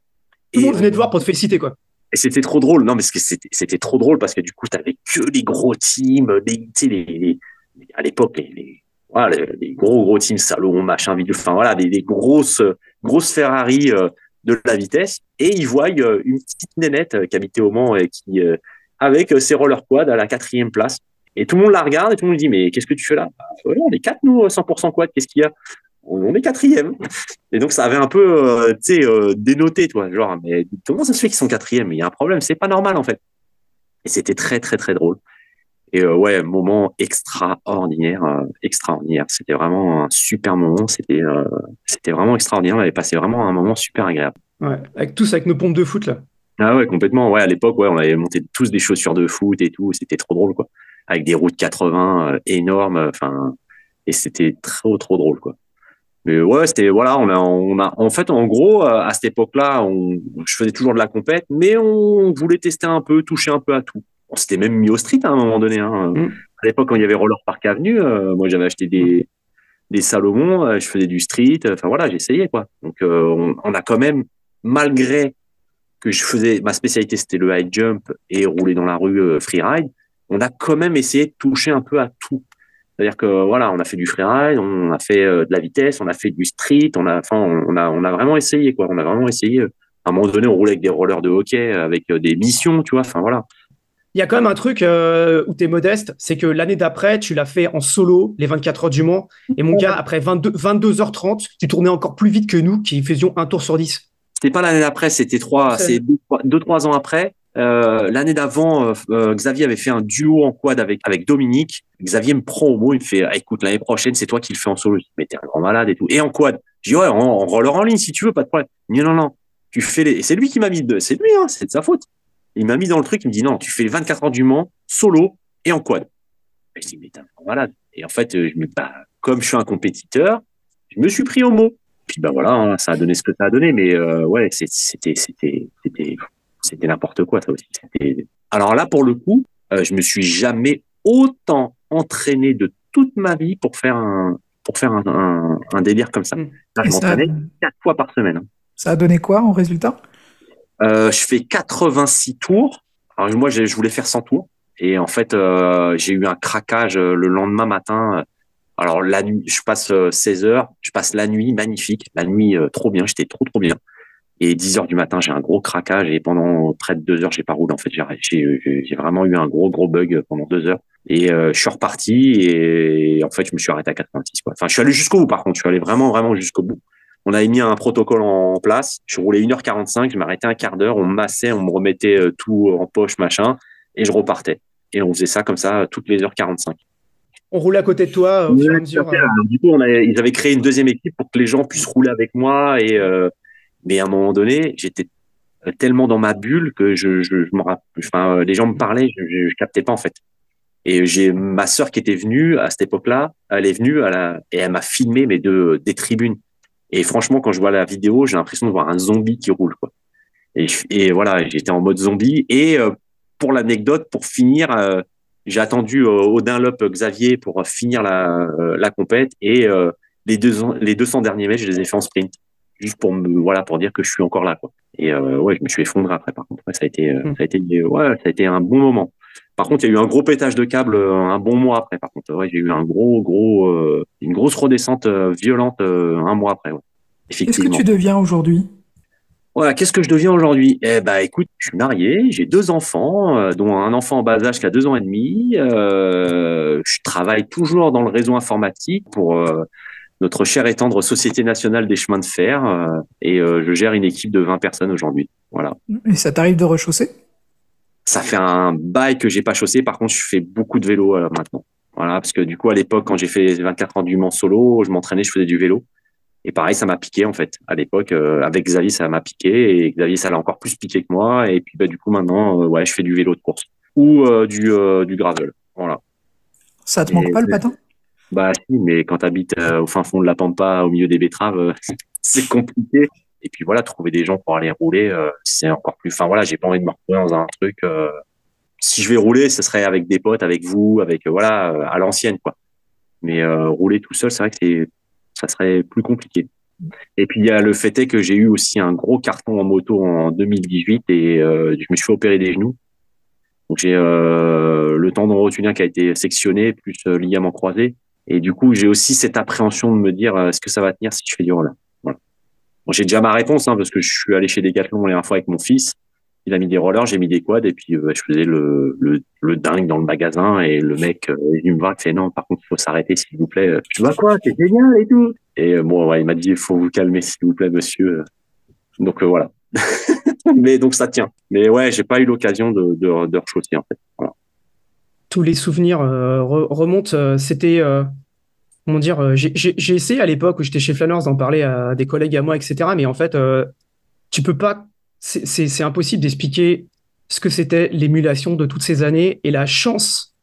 C: Tout le monde venait te voir pour te féliciter, quoi.
D: Et c'était trop drôle. Non, mais c'était trop drôle parce que du coup, tu t'avais que les gros teams, les, les, les à l'époque, les, voilà, les, gros gros teams Salomon, machin, vidéo, enfin voilà, des, grosses grosses Ferrari euh, de la vitesse. Et ils voient euh, une petite nénette euh, qui habitait au Mans et qui avec ses roller quad à la quatrième place. Et tout le monde la regarde et tout le monde dit mais qu'est-ce que tu fais là? Bah, On est quatre nous, 100% quad. Qu'est-ce qu'il y a? On est quatrième. Et donc ça avait un peu, tu sais, dénoté, toi, genre, mais comment ça se fait qu'ils sont quatrième? Il y a un problème, c'est pas normal en fait. Et c'était très très très drôle. Et euh, ouais, moment extraordinaire, euh, extraordinaire. C'était vraiment un super moment. C'était euh, c'était vraiment extraordinaire. On avait passé vraiment un moment super agréable.
C: Ouais, avec tous avec nos pompes de foot là.
D: Ah ouais, complètement. Ouais, à l'époque, ouais, on avait monté tous des chaussures de foot et tout. C'était trop drôle, quoi. Avec des routes 80 énormes. Enfin, et c'était trop trop drôle, quoi. Mais ouais, c'était voilà, on a, on a, en fait, en gros, à cette époque-là, je faisais toujours de la compète, mais on voulait tester un peu, toucher un peu à tout on s'était même mis au street hein, à un moment donné. Hein. Mm. À l'époque, quand il y avait Roller Park Avenue, euh, moi j'avais acheté des, des Salomon, euh, je faisais du street, enfin voilà, j'essayais quoi. Donc euh, on, a quand même, malgré que je faisais, ma spécialité c'était le high jump et rouler dans la rue freeride, on a quand même essayé de toucher un peu à tout. C'est-à-dire que voilà, on a fait du freeride, on a fait de la vitesse, on a fait du street, on a, enfin, on a, on a vraiment essayé quoi. On a vraiment essayé. À un moment donné, on roulait avec des rollers de hockey, avec des missions, tu vois. Enfin voilà.
C: Il y a quand même un truc euh, où tu es modeste, c'est que l'année d'après, tu l'as fait en solo, les 24 heures du Mans. Et mon gars, après 22, 22h30, tu tournais encore plus vite que nous qui faisions un tour sur 10.
D: C'était pas l'année d'après, c'était trois, c'est deux, trois ans après. Euh, l'année d'avant, euh, Xavier avait fait un duo en quad avec, avec Dominique. Xavier me prend au mot, il me fait ah, écoute, l'année prochaine, c'est toi qui le fais en solo. Je dis mais t'es un grand malade et tout. Et en quad. Je dis ouais, en, en roller en ligne si tu veux, pas de problème. non, non, non. Tu fais les. C'est lui qui m'a mis de. C'est lui, hein, c'est de sa faute. Il m'a mis dans le truc, il me dit non, tu fais 24 heures du Mans, solo et en quad. Et je dis, mais t'es un malade. Et en fait, je me, bah, comme je suis un compétiteur, je me suis pris au mot. Puis ben voilà, hein, ça a donné ce que ça a donné, mais euh, ouais, c'était c'était c'était c'était n'importe quoi ça aussi. Alors là, pour le coup, euh, je me suis jamais autant entraîné de toute ma vie pour faire un pour faire un, un, délire comme ça. Là, je m'entraînais quatre fois par semaine. Hein.
A: Ça a donné quoi en résultat?
D: Euh, je fais 86 tours. Alors moi, je voulais faire 100 tours. Et en fait, euh, j'ai eu un craquage euh, le lendemain matin. Alors la nuit, je passe 16 heures, je passe la nuit magnifique, la nuit trop bien, j'étais trop trop bien. Et 10 heures du matin, j'ai un gros craquage et pendant près de deux heures, j'ai pas roulé. En fait, j'ai vraiment eu un gros gros bug pendant deux heures. Et je suis reparti et en fait, je me suis arrêté à 86. Quoi. Enfin, je suis allé jusqu'au bout. Par contre, je suis allé vraiment vraiment jusqu'au bout. On avait mis un protocole en place. Je roulais 1h45, je m'arrêtais un quart d'heure, on massait, on me remettait euh, tout en poche, machin, et je repartais. Et on faisait ça comme ça toutes les heures 45.
C: On roulait à côté de toi au fur et à mesure.
D: Euh. Du coup, ils avaient créé une deuxième équipe pour que les gens puissent rouler avec moi. Et, euh, mais à un moment donné, j'étais tellement dans ma bulle que je, je, me enfin, les gens me parlaient, je, je, captais pas en fait. Et j'ai ma sœur qui était venue à cette époque-là, elle est venue à la, et elle m'a filmé mais de des tribunes. Et franchement, quand je vois la vidéo, j'ai l'impression de voir un zombie qui roule. Quoi. Et, voilà, j'étais en mode zombie. Et euh, pour l'anecdote, pour finir, euh, j'ai attendu euh, au Xavier pour finir la, la compète. Et les, deux, les 200 derniers mètres, je les ai fait en sprint. Juste pour me, voilà, pour dire que je suis encore là, quoi. Et ouais, je me suis effondré après, par contre. ça a été, mmh. ça a été, ouais, ça a été un bon moment. Par contre, il y a eu un gros pétage de câble un bon mois après. Par contre, ouais, j'ai eu un gros, gros, une grosse redescente violente un mois après.
A: Qu'est-ce que tu deviens aujourd'hui?
D: Voilà, qu'est-ce que je deviens aujourd'hui? Eh ben, écoute, je suis marié, j'ai deux enfants, euh, dont un enfant en bas âge qui a deux ans et demi. Euh, je travaille toujours dans le réseau informatique pour euh, notre chère et tendre Société nationale des chemins de fer, et je gère une équipe de 20 personnes aujourd'hui. Voilà.
A: Et ça t'arrive de rechausser
D: Ça fait un bail que j'ai pas chaussé. Par contre, je fais beaucoup de vélo maintenant. Voilà, parce que du coup, à l'époque, quand j'ai fait les 24 ans du Mans solo, je m'entraînais, je faisais du vélo. Et pareil, ça m'a piqué en fait. À l'époque, euh, avec Xavier, ça m'a piqué et Xavier, ça l'a encore plus piqué que moi. Et puis bah, du coup, maintenant, euh, ouais, je fais du vélo de course ou euh, du, du gravel. Voilà.
A: Ça te manque pas le patin?
D: Bah si, mais quand tu habites au fin fond de la pampa, au milieu des betteraves, c'est compliqué. Et puis voilà, trouver des gens pour aller rouler, euh, c'est encore plus. Enfin voilà, j'ai pas envie de me retrouver dans un truc. Euh, si je vais rouler, ce serait avec des potes, avec vous, avec euh, voilà, à l'ancienne quoi. Mais rouler tout seul, c'est vrai que c'est, ça serait plus compliqué. Et puis il y a le fait est que j'ai eu aussi un gros carton en moto en 2018 et je me suis fait opérer des genoux. Donc j'ai le tendon rotulien qui a été sectionné plus ligament croisé. Et du coup, j'ai aussi cette appréhension de me dire est-ce que ça va tenir si je fais du roller j'ai déjà ma réponse, hein, parce que je suis allé chez Decathlon la dernière fois avec mon fils. Il a mis des rollers, j'ai mis des quads, et puis euh, je faisais le, le, le, dingue dans le magasin, et le mec, euh, il me voit, il fait non, par contre, il faut s'arrêter, s'il vous plaît. Tu vois quoi, c'est génial et tout. Et euh, bon, ouais, il m'a dit, il faut vous calmer, s'il vous plaît, monsieur. Donc voilà. mais donc ça tient. Mais ouais, j'ai pas eu l'occasion de, de, de rechausser en fait. Voilà.
C: Tous les souvenirs remontent. C'était comment dire, euh, j'ai essayé à l'époque où j'étais chez Flanners d'en parler à des collègues à moi, etc. Mais en fait, euh, tu peux pas, c'est impossible d'expliquer ce que c'était l'émulation de toutes ces années et la chance.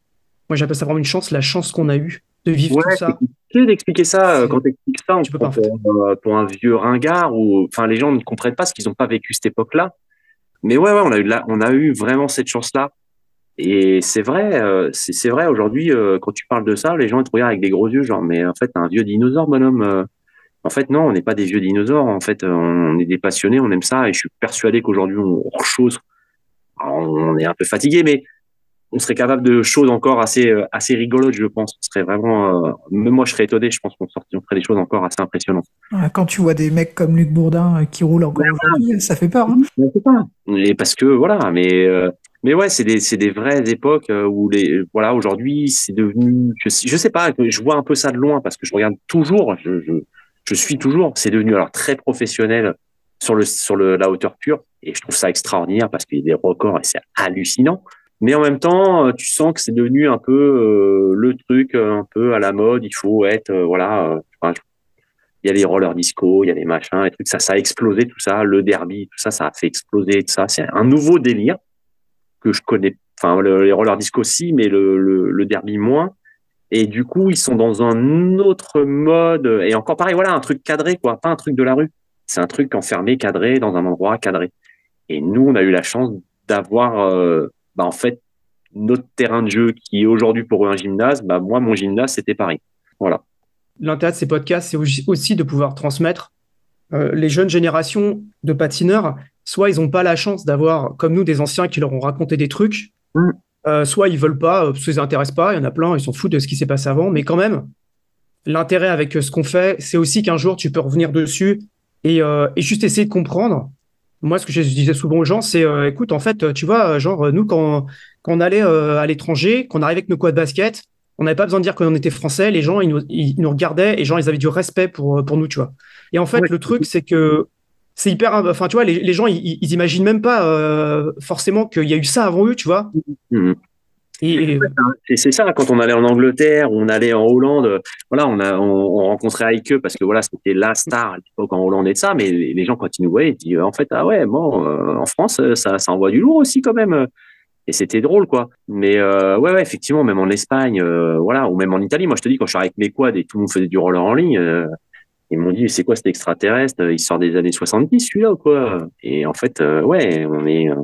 C: Moi, j'appelle ça vraiment une chance, la chance qu'on a eue de vivre tout ça.
D: C'est d'expliquer ça euh, quand tu expliques ça, tu peux pas, pour, un vieux ringard ou enfin les gens ne comprennent pas ce qu'ils n'ont pas vécu cette époque-là. Mais ouais, ouais, on a eu on a eu vraiment cette chance-là et c'est vrai, euh, c'est vrai aujourd'hui, euh, quand tu parles de ça, les gens te regardent avec des gros yeux, genre, mais en fait, un vieux dinosaure, bonhomme. Euh. en fait, non, on n'est pas des vieux dinosaures. En fait, on est des passionnés, on aime ça. Et je suis persuadé qu'aujourd'hui, on chose. On est un peu fatigué, mais on serait capable de choses encore assez assez rigolotes, je pense. Ce serait vraiment, même moi, je serais étonné. Je pense qu'on ferait des choses encore assez impressionnantes.
A: Quand tu vois des mecs comme Luc Bourdin qui roulent encore aujourd'hui, ça fait peur. Hein
D: pas. Et parce que voilà, mais mais ouais, c'est des, des vraies époques euh, où les, voilà, aujourd'hui, c'est devenu, je, je sais pas, je vois un peu ça de loin parce que je regarde toujours, je, je, suis toujours, c'est devenu alors très professionnel sur le, sur le, la hauteur pure et je trouve ça extraordinaire parce qu'il y a des records et c'est hallucinant. Mais en même temps, euh, tu sens que c'est devenu un peu euh, le truc un peu à la mode. Il faut être, voilà, il y a les rollers disco, il y a les machins, les trucs. Ça, ça a explosé tout ça. Le derby, tout ça, ça a fait exploser tout ça. C'est un nouveau délire que je connais, enfin les roller disco aussi, mais le, derby moins. Et du coup, ils sont dans un autre mode. Et encore pareil, voilà, un truc cadré, quoi, pas un truc de la rue. C'est un truc enfermé, cadré, dans un endroit cadré. Et nous, on a eu la chance d'avoir, euh, bah, en fait, notre terrain de jeu qui est aujourd'hui pour eux un gymnase. Bah, moi, mon gymnase, c'était Paris. Voilà.
C: L'intérêt de ces podcasts, c'est aussi de pouvoir transmettre euh, les jeunes générations de patineurs soit ils n'ont pas la chance d'avoir, comme nous, des anciens qui leur ont raconté des trucs, mm. euh, soit ils veulent pas, euh, parce qu'ils les intéressent pas. Il y en a plein, ils s'en foutent de ce qui s'est passé avant. Mais quand même, l'intérêt avec euh, ce qu'on fait, c'est aussi qu'un jour, tu peux revenir dessus et, juste essayer de comprendre. Moi, ce que je disais souvent aux gens, c'est écoute, en fait, tu vois, genre, nous, quand, quand on allait à l'étranger, qu'on arrivait avec nos quads de basket, on n'avait pas besoin de dire qu'on était français. Les gens, ils nous, ils nous, regardaient et genre, ils avaient du respect pour, pour nous, tu vois. Et en fait, le truc, c'est que c'est hyper. Enfin, tu vois, les, les gens, ils, ils, imaginent même pas euh, forcément qu'il y a eu ça avant eux, tu vois.
D: Mmh. Et, c'est ça quand on allait en Angleterre, on allait en Hollande, voilà, on a on, rencontrait Heike parce que voilà, c'était la star à l'époque en Hollande et ça, mais les, gens quand ils nous voyaient, ils disaient en fait ah ouais, bon, euh, en France ça, ça envoie du lourd aussi quand même. Et c'était drôle quoi. Mais euh, ouais, ouais, effectivement, même en Espagne, voilà, ou même en Italie, moi je te dis quand je suis avec mes quads et tout le monde faisait du roller en ligne, ils m'ont dit, c'est quoi cet extraterrestre? Il sort des années 70, celui-là, ou quoi? Et en fait, euh, ouais, on est euh,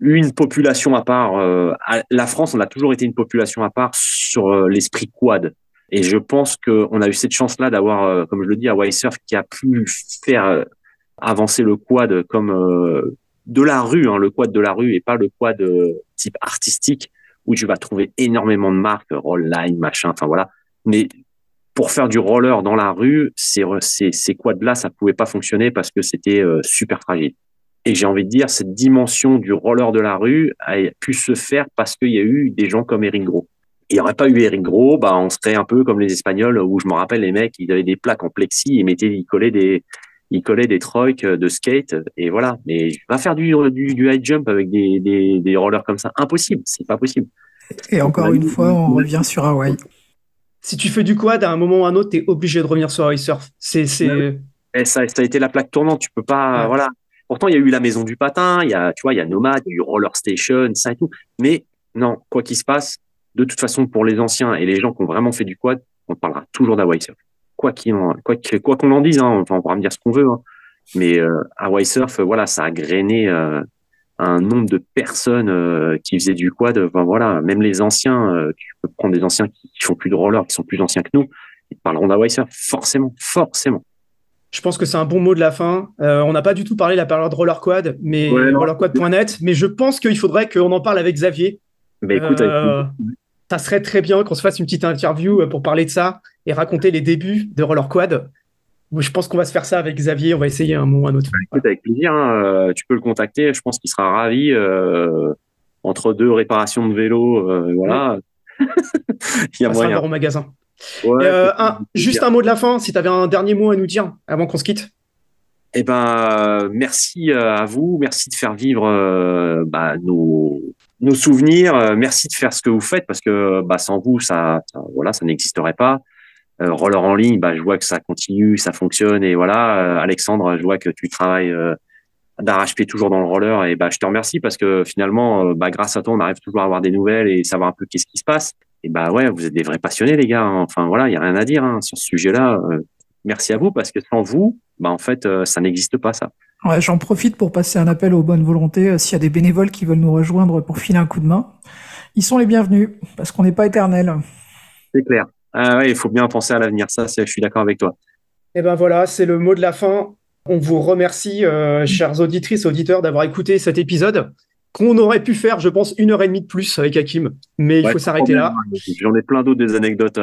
D: une population à part. Euh, la France, on a toujours été une population à part sur l'esprit quad. Et je pense qu'on a eu cette chance-là d'avoir, comme je le dis, à Surf qui a pu faire avancer le quad comme de la rue, hein, le quad de la rue, et pas le quad type artistique où tu vas trouver énormément de marques, Rollline, machin, enfin voilà. Mais pour faire du roller dans la rue, ces, ces, ces quads-là, ça pouvait pas fonctionner parce que c'était euh, super fragile. Et j'ai envie de dire, cette dimension du roller de la rue a pu se faire parce qu'il y a eu des gens comme Eric Gros. Il n'y aurait pas eu Eric Gros, bah, on serait un peu comme les Espagnols où je me rappelle les mecs, ils avaient des plaques en plexi et mettaient, ils collaient des, ils collaient des trucks de skate et voilà. Mais va faire du, du, du high jump avec des, des, des rollers comme ça. Impossible. C'est pas possible.
A: Et encore une fois, on revient sur Hawaï
C: si tu fais du quad, à un moment ou à un autre, tu es obligé de revenir sur surf. C'est, c'est...
D: ça, ça a été la plaque tournante. Tu peux pas, voilà. Pourtant, il y a eu la maison du patin, il y a, tu vois, il y a Nomad, il y a eu Roller Station, ça et tout. Mais non, quoi qu'il se passe, de toute façon, pour les anciens et les gens qui ont vraiment fait du quad, on parlera toujours d'Hawaii Surf. Quoi qu'on quoi, quoi qu'on en dise, hein, enfin, on pourra me dire ce qu'on veut. Hein. Mais Hawaii Surf, voilà, ça a grainé un nombre de personnes qui faisaient du quad. Enfin, voilà, même les anciens, tu peux prendre des anciens qui, font plus de roller, qui sont plus anciens que nous, ils parleront d'Hawaii Surf, forcément, forcément.
C: Je pense que c'est un bon mot de la fin. on n'a pas du tout parlé de la période roller quad, mais rollerquad.net, mais je pense qu'il faudrait qu'on en parle avec Xavier.
D: Mais écoute,
C: ça serait très bien qu'on se fasse une petite interview pour parler de ça et raconter les débuts de roller quad. Je pense qu'on va se faire ça avec Xavier. On va essayer un moment ou un autre.
D: avec plaisir. Hein. Euh, tu peux le contacter. Je pense qu'il sera ravi. Euh, entre deux réparations de vélo, euh, voilà.
C: Il y a moyen. au magasin. juste un mot de la fin, si tu avais un dernier mot à nous dire avant qu'on se quitte.
D: Eh ben, merci à vous, merci de faire vivre bah, nos, nos, souvenirs, merci de faire ce que vous faites parce que bah, sans vous, ça, ça voilà, ça n'existerait pas. Euh, roller en ligne, bah, je vois que ça continue, ça fonctionne. Et voilà, euh, Alexandre, je vois que tu travailles euh, d'arrache-pied toujours dans le roller. Et bah, je te remercie parce que finalement, bah, grâce à toi, on arrive toujours à avoir des nouvelles et savoir un peu qu'est-ce qui se passe. Et bah ouais, vous êtes des vrais passionnés, les gars. Hein. Enfin voilà, il y a rien à dire hein, sur ce sujet-là. merci à vous parce que sans vous, bah en fait, ça n'existe pas ça.
A: Ouais, j'en profite pour passer un appel aux bonnes volontés. S'il y a des bénévoles qui veulent nous rejoindre pour filer un coup de main, ils sont les bienvenus parce qu'on n'est pas éternel.
D: C'est clair. Ah ouais, il faut bien penser à l'avenir. Ça, je suis d'accord avec toi.
C: Et eh ben voilà, c'est le mot de la fin. On vous remercie, euh, chères auditrices, auditeurs, d'avoir écouté cet épisode qu'on aurait pu faire, je pense, une heure et demie de plus avec Hakim, mais il faut s'arrêter là.
D: J'en ai plein d'autres des anecdotes.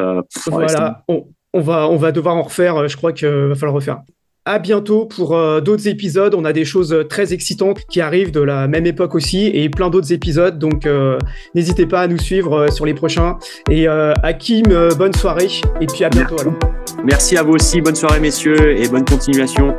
C: voilà, on, va, on va devoir en refaire. Je crois qu'il va falloir refaire. À bientôt pour euh, d'autres épisodes. On a des choses euh, très excitantes qui arrivent de la même époque aussi et plein d'autres épisodes. Donc euh, n'hésitez pas à nous suivre sur les prochains. Et Hakim, bonne soirée et puis à bientôt
D: Merci à vous aussi. Bonne soirée messieurs et bonne continuation.